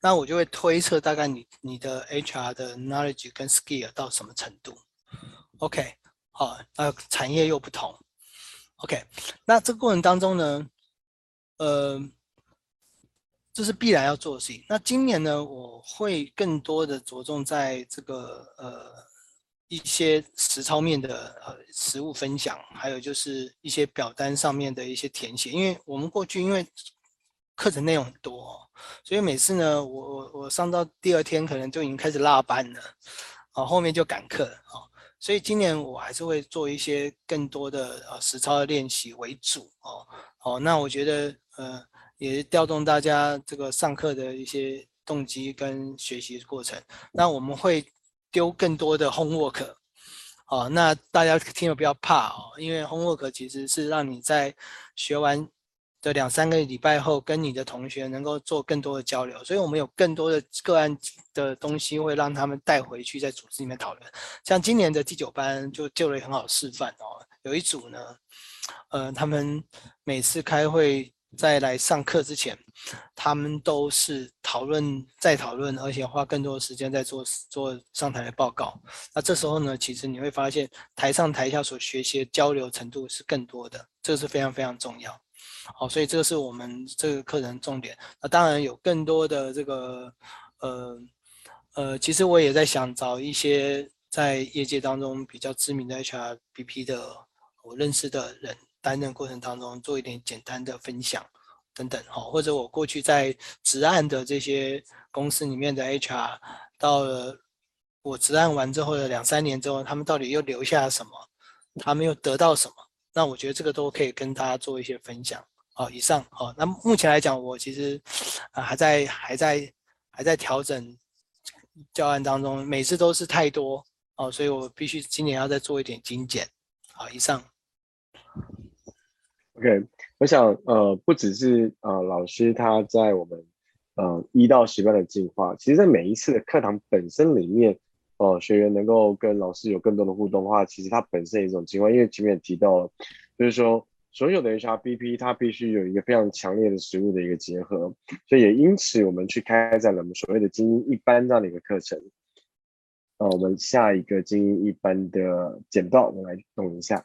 那我就会推测大概你你的 HR 的 knowledge 跟 skill 到什么程度。OK，好，那产业又不同。OK，那这个过程当中呢，呃。这是必然要做的事情。那今年呢，我会更多的着重在这个呃一些实操面的呃实物分享，还有就是一些表单上面的一些填写。因为我们过去因为课程内容很多，所以每次呢，我我我上到第二天可能就已经开始落班了，啊，后面就赶课啊。所以今年我还是会做一些更多的呃实操的练习为主哦。好，那我觉得呃。也调动大家这个上课的一些动机跟学习过程。那我们会丢更多的 homework，哦，那大家听了不要怕哦，因为 homework 其实是让你在学完的两三个礼拜后，跟你的同学能够做更多的交流。所以我们有更多的个案的东西会让他们带回去，在组织里面讨论。像今年的第九班就就了很好示范哦，有一组呢，呃，他们每次开会。在来上课之前，他们都是讨论再讨论，而且花更多的时间在做做上台的报告。那这时候呢，其实你会发现台上台下所学习的交流程度是更多的，这是非常非常重要。好，所以这个是我们这个课程重点。那当然有更多的这个呃呃，其实我也在想找一些在业界当中比较知名的 HRBP 的我认识的人。担任过程当中做一点简单的分享等等哈，或者我过去在职案的这些公司里面的 HR，到了我职案完之后的两三年之后，他们到底又留下了什么？他们又得到什么？那我觉得这个都可以跟大家做一些分享。好，以上好，那目前来讲，我其实啊还在还在还在调整教案当中，每次都是太多哦，所以我必须今年要再做一点精简。好，以上。OK，我想呃，不只是呃老师他在我们呃一到十班的进化，其实在每一次的课堂本身里面，哦、呃，学员能够跟老师有更多的互动的话，其实它本身也是一种进化，因为前面也提到了，就是说所有的 HRBP 它必须有一个非常强烈的实物的一个结合，所以也因此我们去开展了我们所谓的精英一班这样的一个课程。呃，我们下一个精英一班的简报，我们来动一下。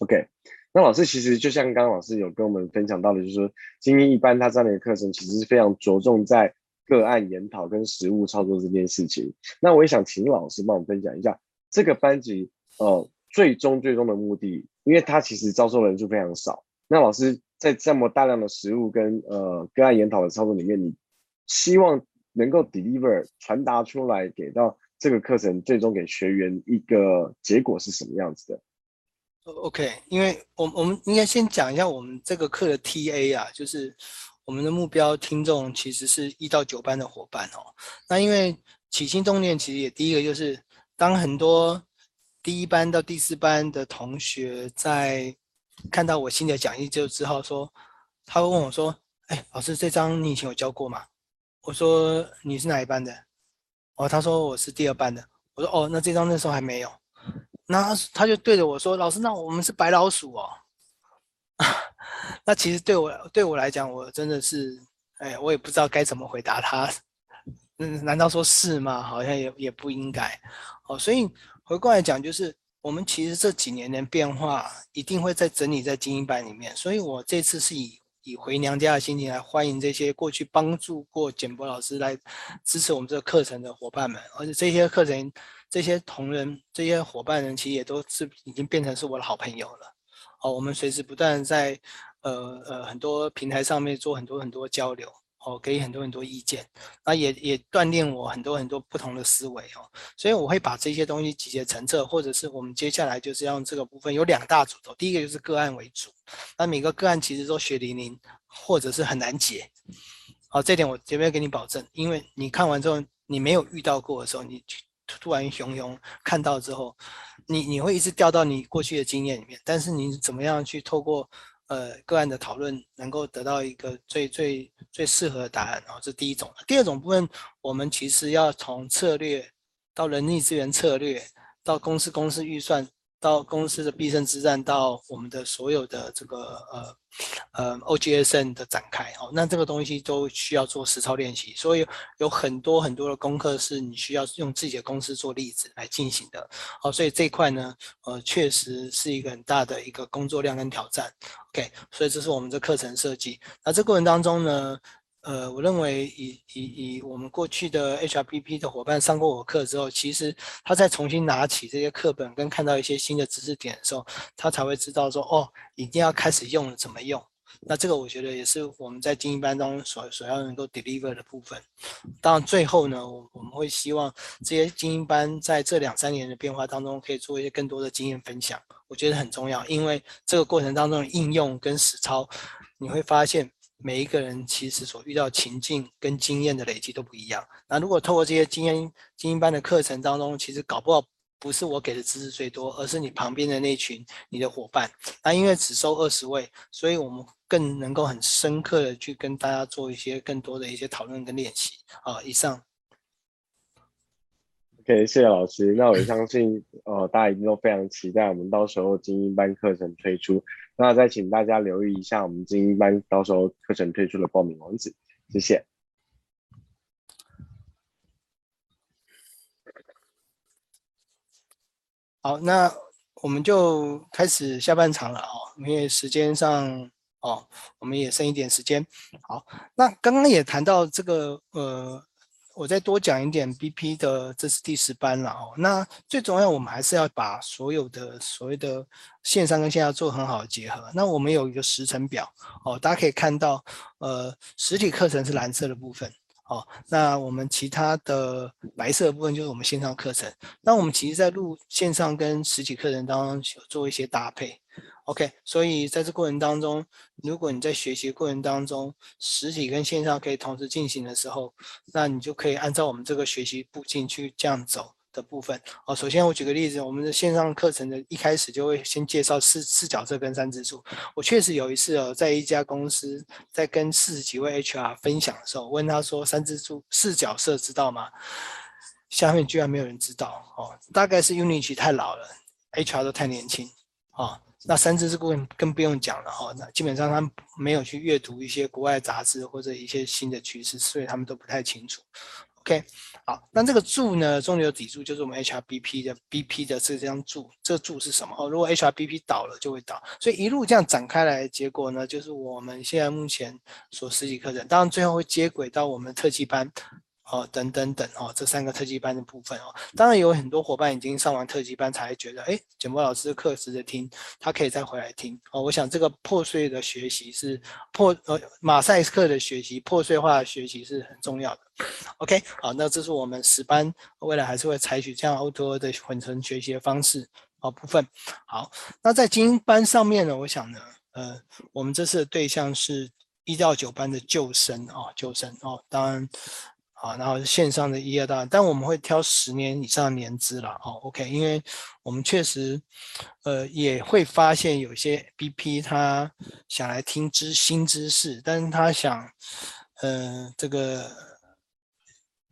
OK，那老师其实就像刚刚老师有跟我们分享到的，就是说精英一班他这样的一个课程其实是非常着重在个案研讨跟实务操作这件事情。那我也想请老师帮我们分享一下这个班级呃最终最终的目的，因为它其实招收人数非常少。那老师在这么大量的实务跟呃个案研讨的操作里面，你希望能够 deliver 传达出来给到这个课程最终给学员一个结果是什么样子的？OK，因为我我们应该先讲一下我们这个课的 TA 啊，就是我们的目标听众其实是一到九班的伙伴哦。那因为起心动念其实也第一个就是，当很多第一班到第四班的同学在看到我新的讲义就之后说，他会问我说：“哎，老师，这张你以前有教过吗？”我说：“你是哪一班的？”哦，他说：“我是第二班的。”我说：“哦，那这张那时候还没有。”那他就对着我说：“老师，那我们是白老鼠哦。”那其实对我对我来讲，我真的是，哎，我也不知道该怎么回答他。嗯，难道说是吗？好像也也不应该。哦，所以回过来讲，就是我们其实这几年的变化，一定会在整理在精英班里面。所以我这次是以以回娘家的心情来欢迎这些过去帮助过简博老师来支持我们这个课程的伙伴们，而且这些课程。这些同仁、这些伙伴人，其实也都是已经变成是我的好朋友了。哦，我们随时不断在呃呃很多平台上面做很多很多交流，哦，给很多很多意见，那也也锻炼我很多很多不同的思维哦。所以我会把这些东西集结成册，或者是我们接下来就是要用这个部分有两大主轴，第一个就是个案为主，那每个个案其实都血淋淋，或者是很难解。好，这点我前面给你保证，因为你看完之后，你没有遇到过的时候，你。突突然汹涌看到之后，你你会一直掉到你过去的经验里面，但是你怎么样去透过呃个案的讨论，能够得到一个最最最适合的答案？哦，这是第一种。第二种部分，我们其实要从策略到人力资源策略，到公司公司预算。到公司的必胜之战，到我们的所有的这个呃呃 OGSN 的展开哦，那这个东西都需要做实操练习，所以有很多很多的功课是你需要用自己的公司做例子来进行的。好，所以这一块呢，呃，确实是一个很大的一个工作量跟挑战。OK，所以这是我们的课程设计。那这过程当中呢，呃，我认为以以以我们过去的 HRBP 的伙伴上过我课之后，其实他再重新拿起这些课本，跟看到一些新的知识点的时候，他才会知道说，哦，一定要开始用了，怎么用？那这个我觉得也是我们在精英班中所所要能够 deliver 的部分。当然最后呢，我我们会希望这些精英班在这两三年的变化当中，可以做一些更多的经验分享，我觉得很重要，因为这个过程当中的应用跟实操，你会发现。每一个人其实所遇到情境跟经验的累积都不一样。那如果透过这些经验精英班的课程当中，其实搞不好不是我给的知识最多，而是你旁边的那群你的伙伴。那因为只收二十位，所以我们更能够很深刻的去跟大家做一些更多的一些讨论跟练习。啊，以上。OK，谢谢老师。那我相信，呃，大家一定都非常期待我们到时候精英班课程推出。那再请大家留意一下我们精英班到时候课程推出的报名网址。谢谢。好，那我们就开始下半场了哦，因为时间上哦，我们也剩一点时间。好，那刚刚也谈到这个，呃。我再多讲一点，BP 的这是第十班了哦。那最重要，我们还是要把所有的所谓的线上跟线下做很好的结合。那我们有一个时程表哦，大家可以看到，呃，实体课程是蓝色的部分哦。那我们其他的白色的部分就是我们线上课程。那我们其实在录线上跟实体课程当中有做一些搭配 OK，所以在这过程当中，如果你在学习过程当中，实体跟线上可以同时进行的时候，那你就可以按照我们这个学习步径去这样走的部分。哦，首先我举个例子，我们的线上课程的一开始就会先介绍四四角色跟三支柱。我确实有一次哦，在一家公司在跟四十几位 HR 分享的时候，问他说三支柱四角色知道吗？下面居然没有人知道哦，大概是 Unity 太老了，HR 都太年轻哦。那三支柱更不用讲了哈，那基本上他们没有去阅读一些国外杂志或者一些新的趋势，所以他们都不太清楚。OK，好，那这个柱呢，中流砥柱就是我们 HRBP 的 BP 的这张柱，这柱是什么？哦，如果 HRBP 倒了就会倒，所以一路这样展开来，结果呢，就是我们现在目前所实体课程，当然最后会接轨到我们特技班。哦，等等等哦，这三个特技班的部分哦，当然有很多伙伴已经上完特技班，才觉得哎，简波老师的课值得听，他可以再回来听哦。我想这个破碎的学习是破呃马赛克的学习，破碎化的学习是很重要的。OK，好，那这是我们十班未来还是会采取这样 O2O 的混成学习的方式哦部分。好，那在精英班上面呢，我想呢，呃，我们这次的对象是一到九班的旧生哦，旧生哦，当然。啊，然后线上的一二大，但我们会挑十年以上的年资了，哦，OK，因为我们确实，呃，也会发现有些 BP 他想来听知新知识，但是他想，呃，这个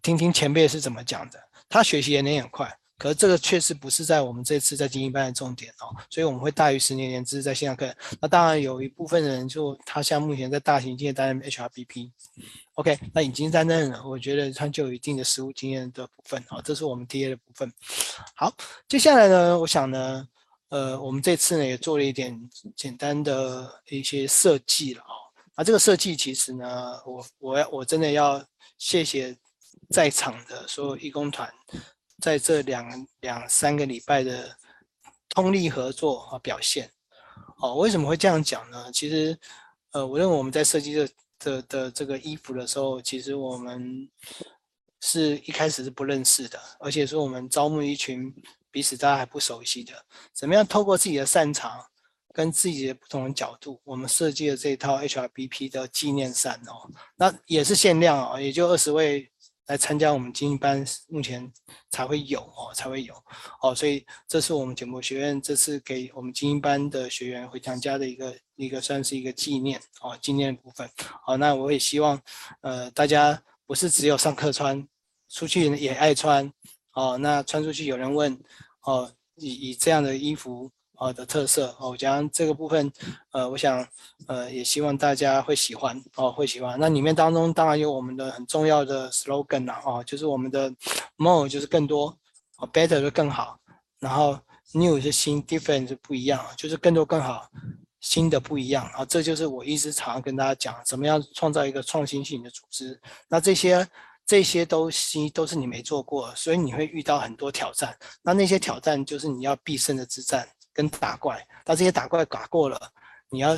听听前辈是怎么讲的，他学习也能很快。可是这个确实不是在我们这次在精英班的重点哦，所以我们会大于十年年资在线上课。那当然有一部分人就他像目前在大型企业担任 HRBP，OK，那已经担任了，我觉得他就有一定的实务经验的部分哦，这是我们 TA 的部分。好，接下来呢，我想呢，呃，我们这次呢也做了一点简单的一些设计了哦。那这个设计其实呢，我我要我真的要谢谢在场的所有义工团。在这两两三个礼拜的通力合作和表现，哦，为什么会这样讲呢？其实，呃，我认为我们在设计的的的这个衣服的时候，其实我们是一开始是不认识的，而且是我们招募一群彼此大家还不熟悉的，怎么样透过自己的擅长跟自己的不同的角度，我们设计了这一套 HRBP 的纪念衫哦，那也是限量哦，也就二十位。来参加我们精英班，目前才会有哦，才会有哦，所以这是我们简博学院这次给我们精英班的学员回娘家的一个一个算是一个纪念哦，纪念部分。好，那我也希望呃大家不是只有上课穿，出去也爱穿哦，那穿出去有人问哦，以以这样的衣服。好的特色哦，我讲这个部分，呃，我想，呃，也希望大家会喜欢哦，会喜欢。那里面当中当然有我们的很重要的 slogan 啦，哦，就是我们的 more 就是更多，哦，better 就更好，然后 new 是新，different 是不一样，就是更多更好，新的不一样啊，这就是我一直常常跟大家讲，怎么样创造一个创新性的组织。那这些这些东西都是你没做过，所以你会遇到很多挑战。那那些挑战就是你要必胜的之战。跟打怪，但这些打怪打过了，你要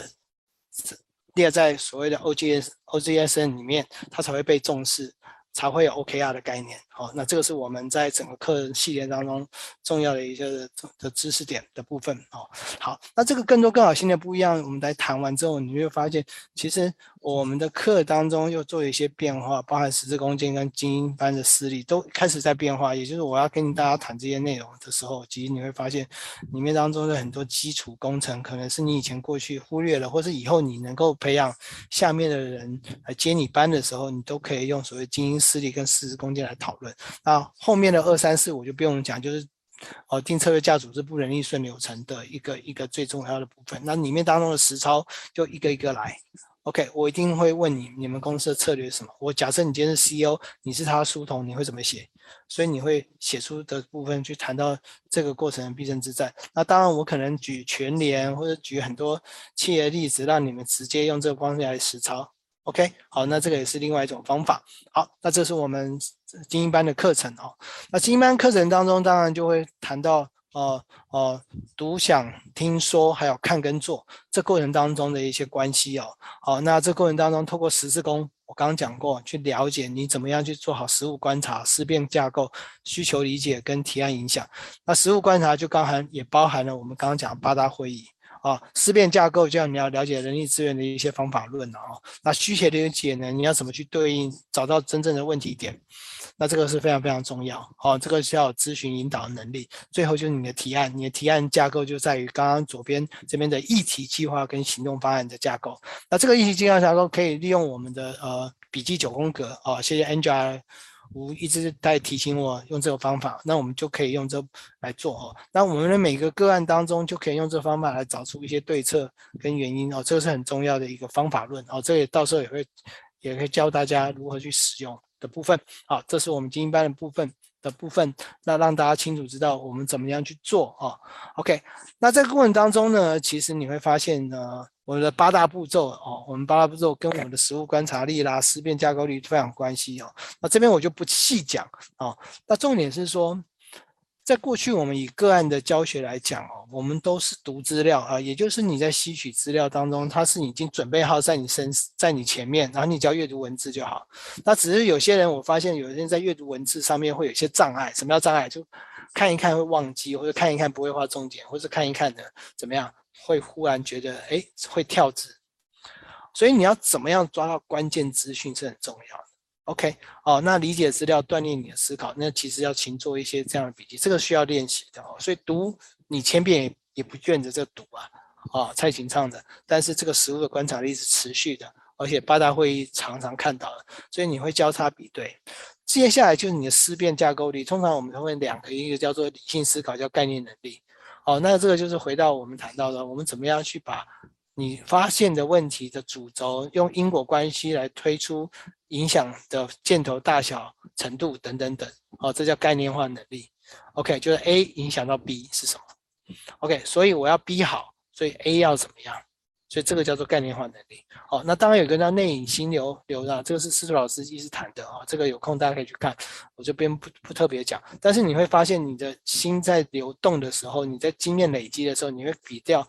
列在所谓的 OGS OGSN 里面，它才会被重视。才会有 OKR 的概念，好，那这个是我们在整个课系列当中重要的一些的知识点的部分，哦，好，那这个更多更好新的不一样，我们来谈完之后，你会发现，其实我们的课当中又做一些变化，包含十字弓箭跟精英班的实力都开始在变化，也就是我要跟大家谈这些内容的时候，其实你会发现里面当中的很多基础工程，可能是你以前过去忽略了，或是以后你能够培养下面的人来接你班的时候，你都可以用所谓精英。实力跟十字弓箭来讨论，那后面的二三四我就不用讲，就是哦，定策略架组织不人力顺流程的一个一个最重要的部分。那里面当中的实操就一个一个来。OK，我一定会问你，你们公司的策略是什么？我假设你今天是 CEO，你是他的书童，你会怎么写？所以你会写出的部分去谈到这个过程的必胜之战。那当然，我可能举全联或者举很多企业的例子，让你们直接用这个方式来实操。OK，好，那这个也是另外一种方法。好，那这是我们精英班的课程哦。那精英班课程当中，当然就会谈到呃呃独享、听说，还有看跟做这过程当中的一些关系哦。好，那这过程当中，透过十字弓，我刚刚讲过，去了解你怎么样去做好实物观察、思辨架构、需求理解跟提案影响。那实物观察就刚含也包含了我们刚刚讲八大会议。啊，思辨架构就要你要了解人力资源的一些方法论哦。那需求理解呢，你要怎么去对应，找到真正的问题点？那这个是非常非常重要哦。这个需要咨询引导的能力。最后就是你的提案，你的提案架构就在于刚刚左边这边的议题计划跟行动方案的架构。那这个议题计划架构可以利用我们的呃笔记九宫格哦。谢谢 Angel。我一直在提醒我用这个方法，那我们就可以用这来做哦。那我们的每个个案当中就可以用这方法来找出一些对策跟原因哦，这个是很重要的一个方法论哦。这也到时候也会也会教大家如何去使用的部分。好，这是我们精英班的部分的部分，那让大家清楚知道我们怎么样去做哦。OK，那在过程当中呢，其实你会发现呢。我们的八大步骤哦，我们八大步骤跟我们的实物观察力啦、思辨架构力非常关系哦。那这边我就不细讲哦。那重点是说，在过去我们以个案的教学来讲哦，我们都是读资料啊，也就是你在吸取资料当中，它是已经准备好在你身在你前面，然后你只要阅读文字就好。那只是有些人，我发现有些人在阅读文字上面会有一些障碍。什么叫障碍？就看一看会忘记，或者看一看不会画重点，或者看一看的怎么样？会忽然觉得，哎，会跳字，所以你要怎么样抓到关键资讯是很重要的。OK，哦，那理解资料，锻炼你的思考，那其实要勤做一些这样的笔记，这个需要练习的哦。所以读你千遍也也不倦着这读啊，哦，蔡琴唱的。但是这个实物的观察力是持续的，而且八大会议常常看到的，所以你会交叉比对。接下来就是你的思辨架构力，通常我们会两个，一个叫做理性思考，叫概念能力。哦，那这个就是回到我们谈到的，我们怎么样去把你发现的问题的主轴，用因果关系来推出影响的箭头大小程度等等等。哦，这叫概念化能力。OK，就是 A 影响到 B 是什么？OK，所以我要 B 好，所以 A 要怎么样？所以这个叫做概念化能力。好，那当然有个叫内隐心流流的，这个是司徒老师一直谈的啊。这个有空大家可以去看，我这边不不特别讲。但是你会发现，你的心在流动的时候，你在经验累积的时候，你会比较，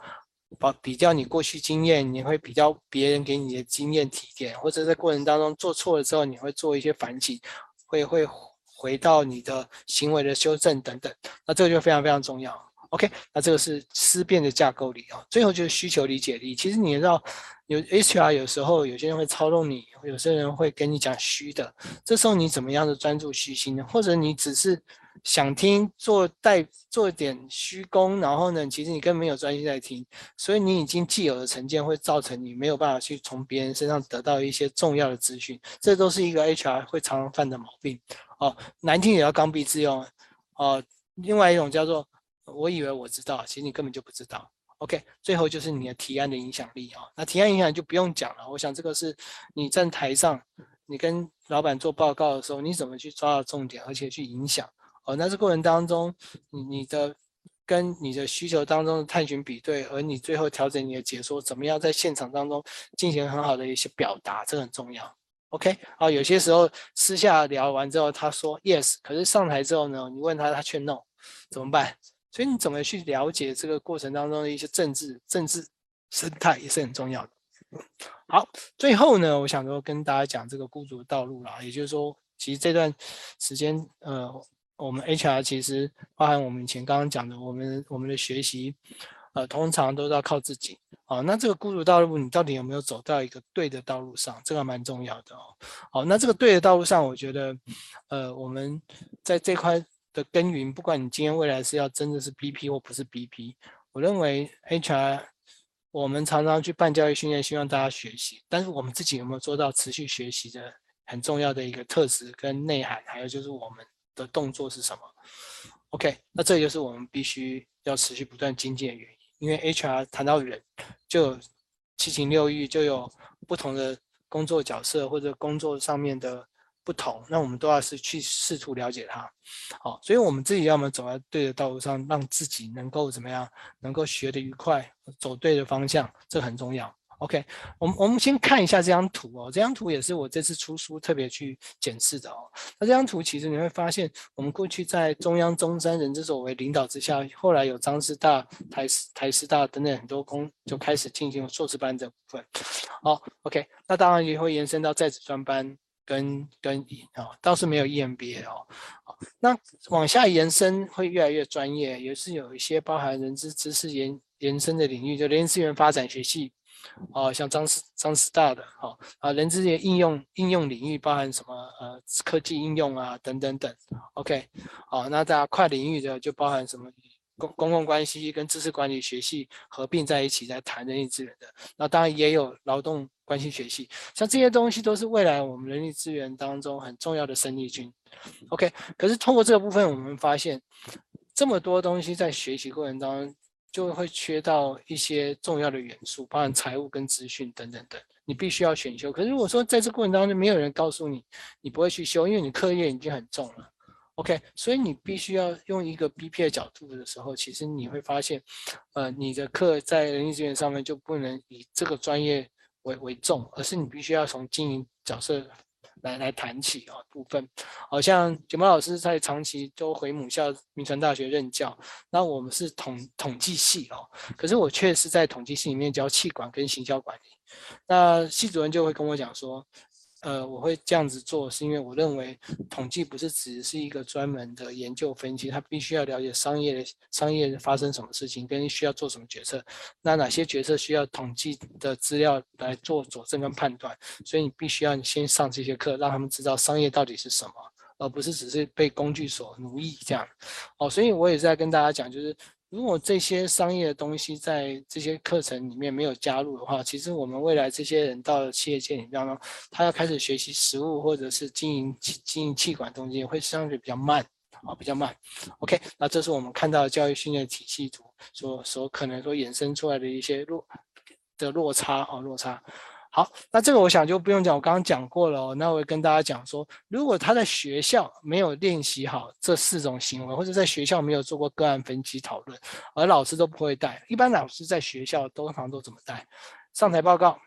把比较你过去经验，你会比较别人给你的经验提点，或者在过程当中做错了之后，你会做一些反省，会会回到你的行为的修正等等。那这个就非常非常重要。OK，那这个是思辨的架构力啊。最后就是需求理解力。其实你知道，有 HR 有时候有些人会操纵你，有些人会跟你讲虚的。这时候你怎么样的专注虚心呢？或者你只是想听做带做点虚功，然后呢，其实你根本没有专心在听，所以你已经既有的成见会造成你没有办法去从别人身上得到一些重要的资讯。这都是一个 HR 会常常犯的毛病哦。难听也要刚愎自用哦。另外一种叫做。我以为我知道，其实你根本就不知道。OK，最后就是你的提案的影响力啊、哦。那提案影响就不用讲了，我想这个是你站台上，你跟老板做报告的时候，你怎么去抓到重点，而且去影响哦。那这过程当中，你你的跟你的需求当中的探寻比对，而你最后调整你的解说，怎么样在现场当中进行很好的一些表达，这个很重要。OK，哦，有些时候私下聊完之后，他说 yes，可是上台之后呢，你问他，他却 no，怎么办？所以你怎么去了解这个过程当中的一些政治、政治生态也是很重要的。好，最后呢，我想说跟大家讲这个孤独的道路啦，也就是说，其实这段时间，呃，我们 HR 其实包含我们以前刚刚讲的，我们我们的学习，呃，通常都是要靠自己。好，那这个孤独道路，你到底有没有走到一个对的道路上？这个蛮重要的哦。好，那这个对的道路上，我觉得，呃，我们在这块。的耕耘，不管你今天未来是要真的是 BP 或不是 BP，我认为 HR 我们常常去办教育训练，希望大家学习，但是我们自己有没有做到持续学习的很重要的一个特质跟内涵，还有就是我们的动作是什么？OK，那这就是我们必须要持续不断精进的原因，因为 HR 谈到人，就有七情六欲，就有不同的工作角色或者工作上面的。不同，那我们都要是去试图了解它，好，所以我们自己要么走在对的道路上，让自己能够怎么样，能够学得愉快，走对的方向，这很重要。OK，我们我们先看一下这张图哦，这张图也是我这次出书特别去检视的哦。那这张图其实你会发现，我们过去在中央中山人之所为领导之下，后来有张师大、台师台师大等等很多工就开始进行硕士班这部分。好，OK，那当然也会延伸到在职专班。跟跟哦，倒是没有 EMBA 哦，那往下延伸会越来越专业，也是有一些包含人资知识延延伸的领域，就人力资源发展学系，哦，像张师张师大的，好啊，人资源应用应用领域包含什么？呃，科技应用啊，等等等。OK，好，那大家跨领域的就包含什么？公公共关系跟知识管理学系合并在一起在谈人力资源的。那当然也有劳动关系学系，像这些东西都是未来我们人力资源当中很重要的生力军。OK，可是通过这个部分，我们发现这么多东西在学习过程当中。就会缺到一些重要的元素，包含财务跟资讯等等等，你必须要选修。可是如果说在这过程当中没有人告诉你，你不会去修，因为你课业已经很重了。OK，所以你必须要用一个 BP 的角度的时候，其实你会发现，呃，你的课在人力资源上面就不能以这个专业为为重，而是你必须要从经营角色。来来谈起啊部分，好像卷毛老师在长期都回母校铭传大学任教，那我们是统统计系哦，可是我却是在统计系里面教气管跟行销管理，那系主任就会跟我讲说。呃，我会这样子做，是因为我认为统计不是只是一个专门的研究分析，它必须要了解商业的商业发生什么事情，跟需要做什么决策，那哪些决策需要统计的资料来做佐证跟判断，所以你必须要先上这些课，让他们知道商业到底是什么，而不是只是被工具所奴役这样。哦，所以我也在跟大家讲，就是。如果这些商业的东西在这些课程里面没有加入的话，其实我们未来这些人到了企业界里面呢，他要开始学习实务或者是经营经营企管东西，会相对比较慢啊，比较慢。OK，那这是我们看到的教育训练体系图所所可能所衍生出来的一些落的落差啊，落差。好，那这个我想就不用讲，我刚刚讲过了哦。那我会跟大家讲说，如果他在学校没有练习好这四种行为，或者在学校没有做过个案分析讨论，而老师都不会带。一般老师在学校通常都怎么带？上台报告、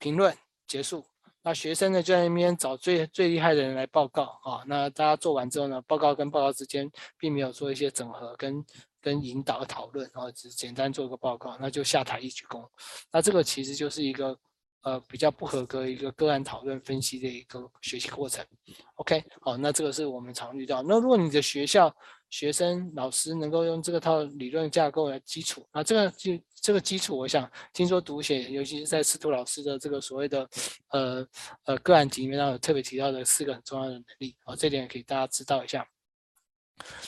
评论结束。那学生呢就在那边找最最厉害的人来报告啊。那大家做完之后呢，报告跟报告之间并没有做一些整合跟跟引导讨论，然后只简单做个报告，那就下台一鞠躬。那这个其实就是一个。呃，比较不合格一个个案讨论分析的一个学习过程。OK，好，那这个是我们常遇到。那如果你的学校学生老师能够用这个套理论架构来基础，那这个就这个基础，我想听说读写，尤其是在司徒老师的这个所谓的呃呃个案集里面，有特别提到的四个很重要的能力，啊，这点也给大家知道一下。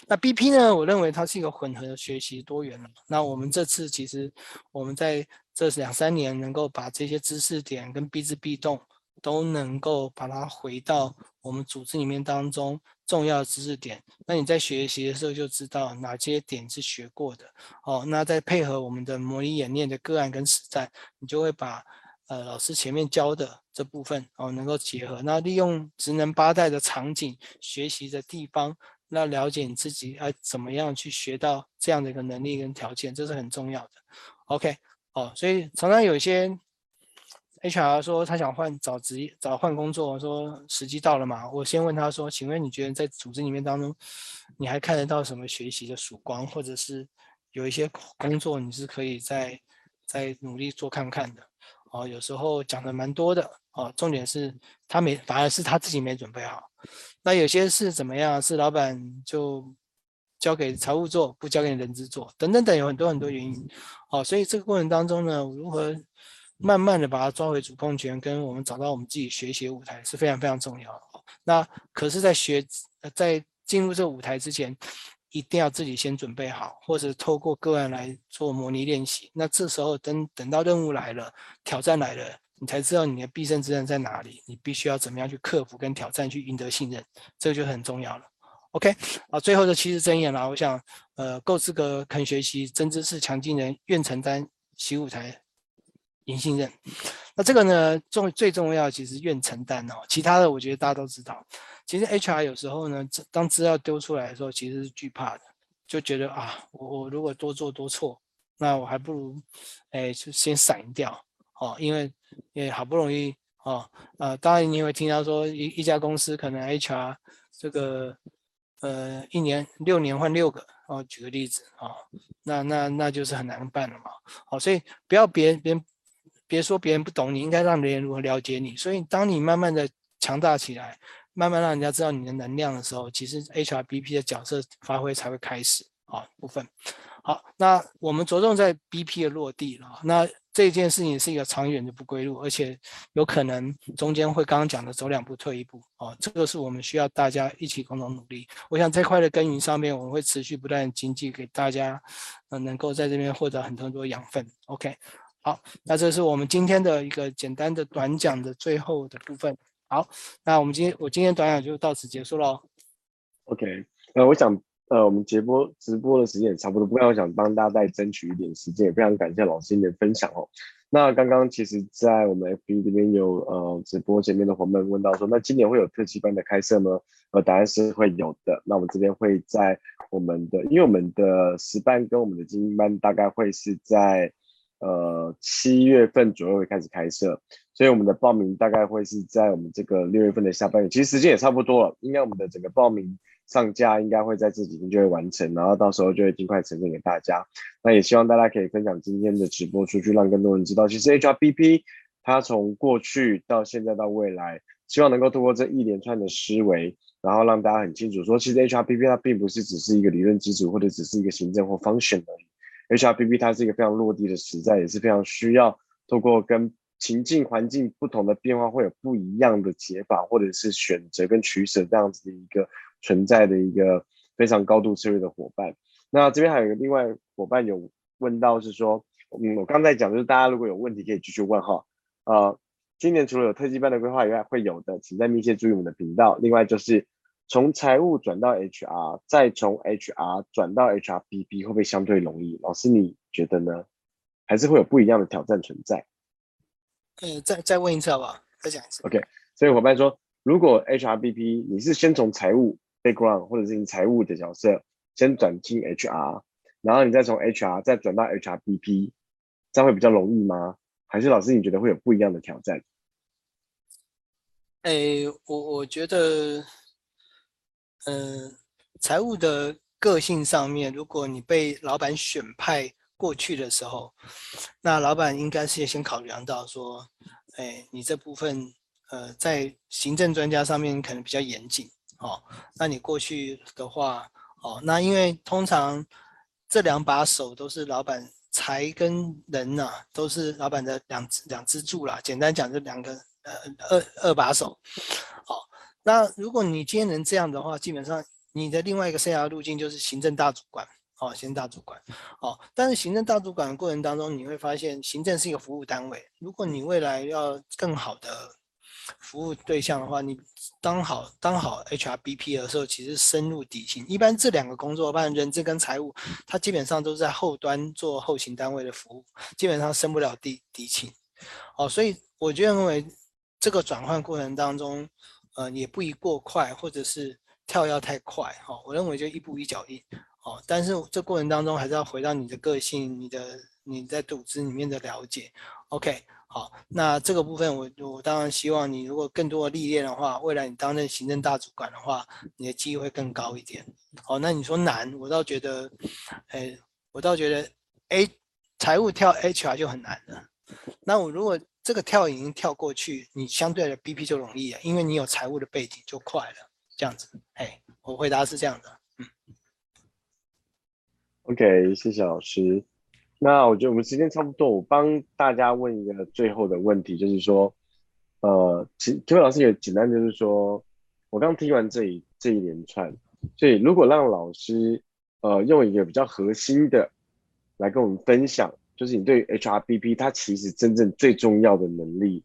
那 BP 呢，我认为它是一个混合的学习多元的。那我们这次其实我们在这两三年能够把这些知识点跟必知必动都能够把它回到我们组织里面当中重要知识点，那你在学习的时候就知道哪些点是学过的哦。那再配合我们的模拟演练的个案跟实战，你就会把呃老师前面教的这部分哦能够结合，那利用职能八代的场景学习的地方，那了解你自己要怎么样去学到这样的一个能力跟条件，这是很重要的。OK。哦，所以常常有一些 HR 说他想换找职业找换工作，说时机到了嘛？我先问他说，请问你觉得在组织里面当中，你还看得到什么学习的曙光，或者是有一些工作你是可以再再努力做看看的？哦，有时候讲的蛮多的哦，重点是他没，反而是他自己没准备好。那有些事怎么样？是老板就。交给财务做，不交给人资做，等等等，有很多很多原因。好，所以这个过程当中呢，如何慢慢的把它抓回主控权，跟我们找到我们自己学习的舞台是非常非常重要的。那可是，在学在进入这个舞台之前，一定要自己先准备好，或者透过个案来做模拟练习。那这时候等等到任务来了，挑战来了，你才知道你的必胜之刃在哪里，你必须要怎么样去克服跟挑战，去赢得信任，这个就很重要了。OK，啊，最后的七字真言啦，我想，呃，够资格，肯学习，真知识，强技能，愿承担，习舞台，赢信任。那这个呢，重最重要，其实愿承担哦。其他的，我觉得大家都知道。其实 HR 有时候呢，当资料丢出来的时候，其实是惧怕的，就觉得啊，我我如果多做多错，那我还不如，哎，就先闪掉哦，因为也好不容易哦，呃，当然你也会听到说一一家公司可能 HR 这个。呃，一年六年换六个哦，举个例子啊、那那那就是很难办了嘛。好、哦，所以不要别人别人别说别人不懂你，应该让别人如何了解你。所以当你慢慢的强大起来，慢慢让人家知道你的能量的时候，其实 HRBP 的角色发挥才会开始啊、部分。好，那我们着重在 BP 的落地了。那这件事情是一个长远的不归路，而且有可能中间会刚刚讲的走两步退一步哦。这个是我们需要大家一起共同努力。我想这块的耕耘上面，我们会持续不断经济给大家，呃，能够在这边获得很多很多养分。OK，好，那这是我们今天的一个简单的短讲的最后的部分。好，那我们今天我今天短讲就到此结束喽。OK，呃，我想，呃，我们直播直播的时间也差不多，不过我想帮大家再争取一点时间，也非常感谢老师的分享哦。那刚刚其实，在我们 FB 这边有呃直播前面的伙伴问到说，那今年会有特技班的开设吗？呃，答案是会有的。那我们这边会在我们的，因为我们的实班跟我们的精英班大概会是在。呃，七月份左右会开始开设，所以我们的报名大概会是在我们这个六月份的下半月，其实时间也差不多了。应该我们的整个报名上架应该会在这几天就会完成，然后到时候就会尽快呈现给大家。那也希望大家可以分享今天的直播出去，让更多人知道，其实 HRBP 它从过去到现在到未来，希望能够通过这一连串的思维，然后让大家很清楚说，其实 HRBP 它并不是只是一个理论基础，或者只是一个行政或 function 而已。HRBP 它是一个非常落地的实在，也是非常需要透过跟情境环境不同的变化，会有不一样的解法，或者是选择跟取舍这样子的一个存在的一个非常高度策略的伙伴。那这边还有一个另外伙伴有问到是说，嗯，我刚才讲就是大家如果有问题可以继续问哈。呃，今年除了有特技班的规划以外，会有的，请再密切注意我们的频道。另外就是。从财务转到 HR，再从 HR 转到 HRBP，会不会相对容易？老师你觉得呢？还是会有不一样的挑战存在？呃，再再问一次好不好？再讲一次。OK，所以伙伴说，如果 HRBP 你是先从财务 background 或者是你财务的角色先转进 HR，然后你再从 HR 再转到 HRBP，这样会比较容易吗？还是老师你觉得会有不一样的挑战？哎，我我觉得。嗯，财务的个性上面，如果你被老板选派过去的时候，那老板应该是先考量到说，哎，你这部分呃，在行政专家上面可能比较严谨哦。那你过去的话，哦，那因为通常这两把手都是老板财跟人呐、啊，都是老板的两两支柱啦。简单讲，就两个呃二二把手，好、哦。那如果你今天能这样的话，基本上你的另外一个生涯路径就是行政大主管，哦，行政大主管，哦，但是行政大主管的过程当中，你会发现行政是一个服务单位。如果你未来要更好的服务对象的话，你当好当好 HRBP 的时候，其实深入底薪。一般这两个工作，办人资跟财务，它基本上都是在后端做后勤单位的服务，基本上升不了底底薪。哦，所以我就认为这个转换过程当中。呃，也不宜过快，或者是跳跃太快，哈、哦，我认为就一步一脚印，哦，但是这过程当中还是要回到你的个性，你的你在组织里面的了解，OK，好，那这个部分我我当然希望你如果更多的历练的话，未来你担任行政大主管的话，你的机会会更高一点，好、那你说难，我倒觉得，哎，我倒觉得，哎，财务跳 HR 就很难了，那我如果。这个跳已经跳过去，你相对的 BP 就容易了，因为你有财务的背景就快了。这样子，哎，我回答是这样的。嗯，OK，谢谢老师。那我觉得我们时间差不多，我帮大家问一个最后的问题，就是说，呃，请各位老师也简单就是说，我刚听完这一这一连串，所以如果让老师呃用一个比较核心的来跟我们分享。就是你对 HRBP 它其实真正最重要的能力，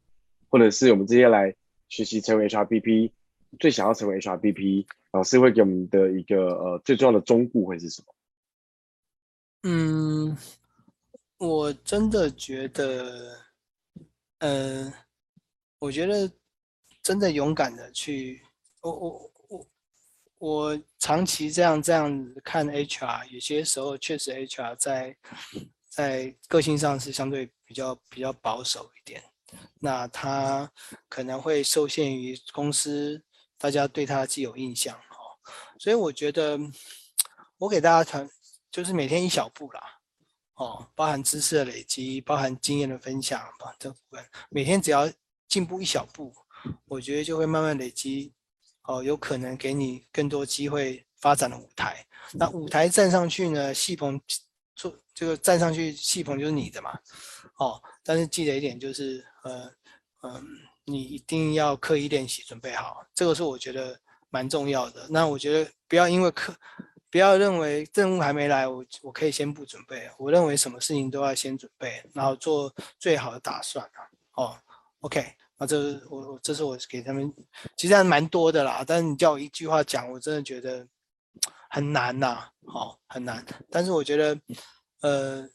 或者是我们这些来学习成为 HRBP 最想要成为 HRBP，老师会给我们的一个呃最重要的忠告会是什么？嗯，我真的觉得，呃，我觉得真的勇敢的去，我我我我长期这样这样子看 HR，有些时候确实 HR 在。在个性上是相对比较比较保守一点，那他可能会受限于公司大家对他既有印象哦，所以我觉得我给大家谈就是每天一小步啦，哦，包含知识的累积，包含经验的分享吧，这部分每天只要进步一小步，我觉得就会慢慢累积，哦，有可能给你更多机会发展的舞台。那舞台站上去呢，戏棚。做这个站上去戏棚就是你的嘛，哦，但是记得一点就是，呃，嗯、你一定要刻意练习，准备好，这个是我觉得蛮重要的。那我觉得不要因为课，不要认为任务还没来，我我可以先不准备。我认为什么事情都要先准备，然后做最好的打算啊。哦，OK，那这我我这是我给他们，其实还蛮多的啦。但是你叫我一句话讲，我真的觉得。很难呐、好、哦，很难。但是我觉得，呃，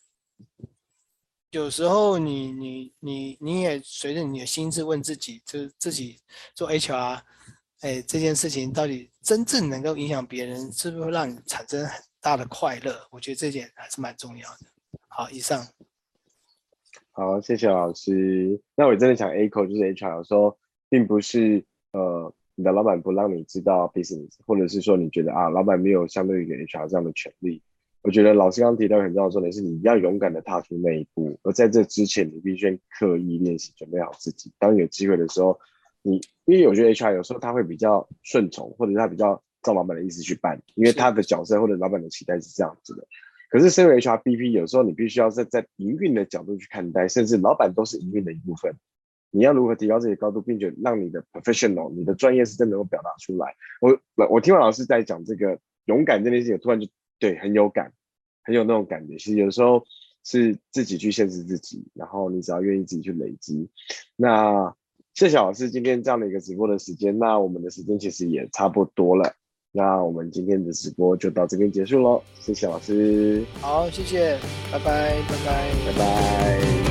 有时候你你你你也随着你的心智问自己，就是自己做 HR，哎，这件事情到底真正能够影响别人，是不是会让你产生很大的快乐？我觉得这点还是蛮重要的。好，以上。好，谢谢老师。那我真的想 echo 就是 HR 说，并不是呃。你的老板不让你知道 business，或者是说你觉得啊，老板没有相对于 HR 这样的权利。我觉得老师刚刚提到很重要的重点是，你要勇敢的踏出那一步，而在这之前，你必须刻意练习，准备好自己。当有机会的时候，你因为我觉得 HR 有时候他会比较顺从，或者他比较照老板的意思去办，因为他的角色或者老板的期待是这样子的。可是身为 HRBP，有时候你必须要在在营运的角度去看待，甚至老板都是营运的一部分。你要如何提高自己的高度，并且让你的 professional，你的专业是真的能够表达出来？我我听完老师在讲这个勇敢这件事情，突然就对很有感，很有那种感觉。其实有时候是自己去限制自己，然后你只要愿意自己去累积。那谢谢老师今天这样的一个直播的时间，那我们的时间其实也差不多了。那我们今天的直播就到这边结束喽，谢谢老师。好，谢谢，拜拜，拜拜，拜拜。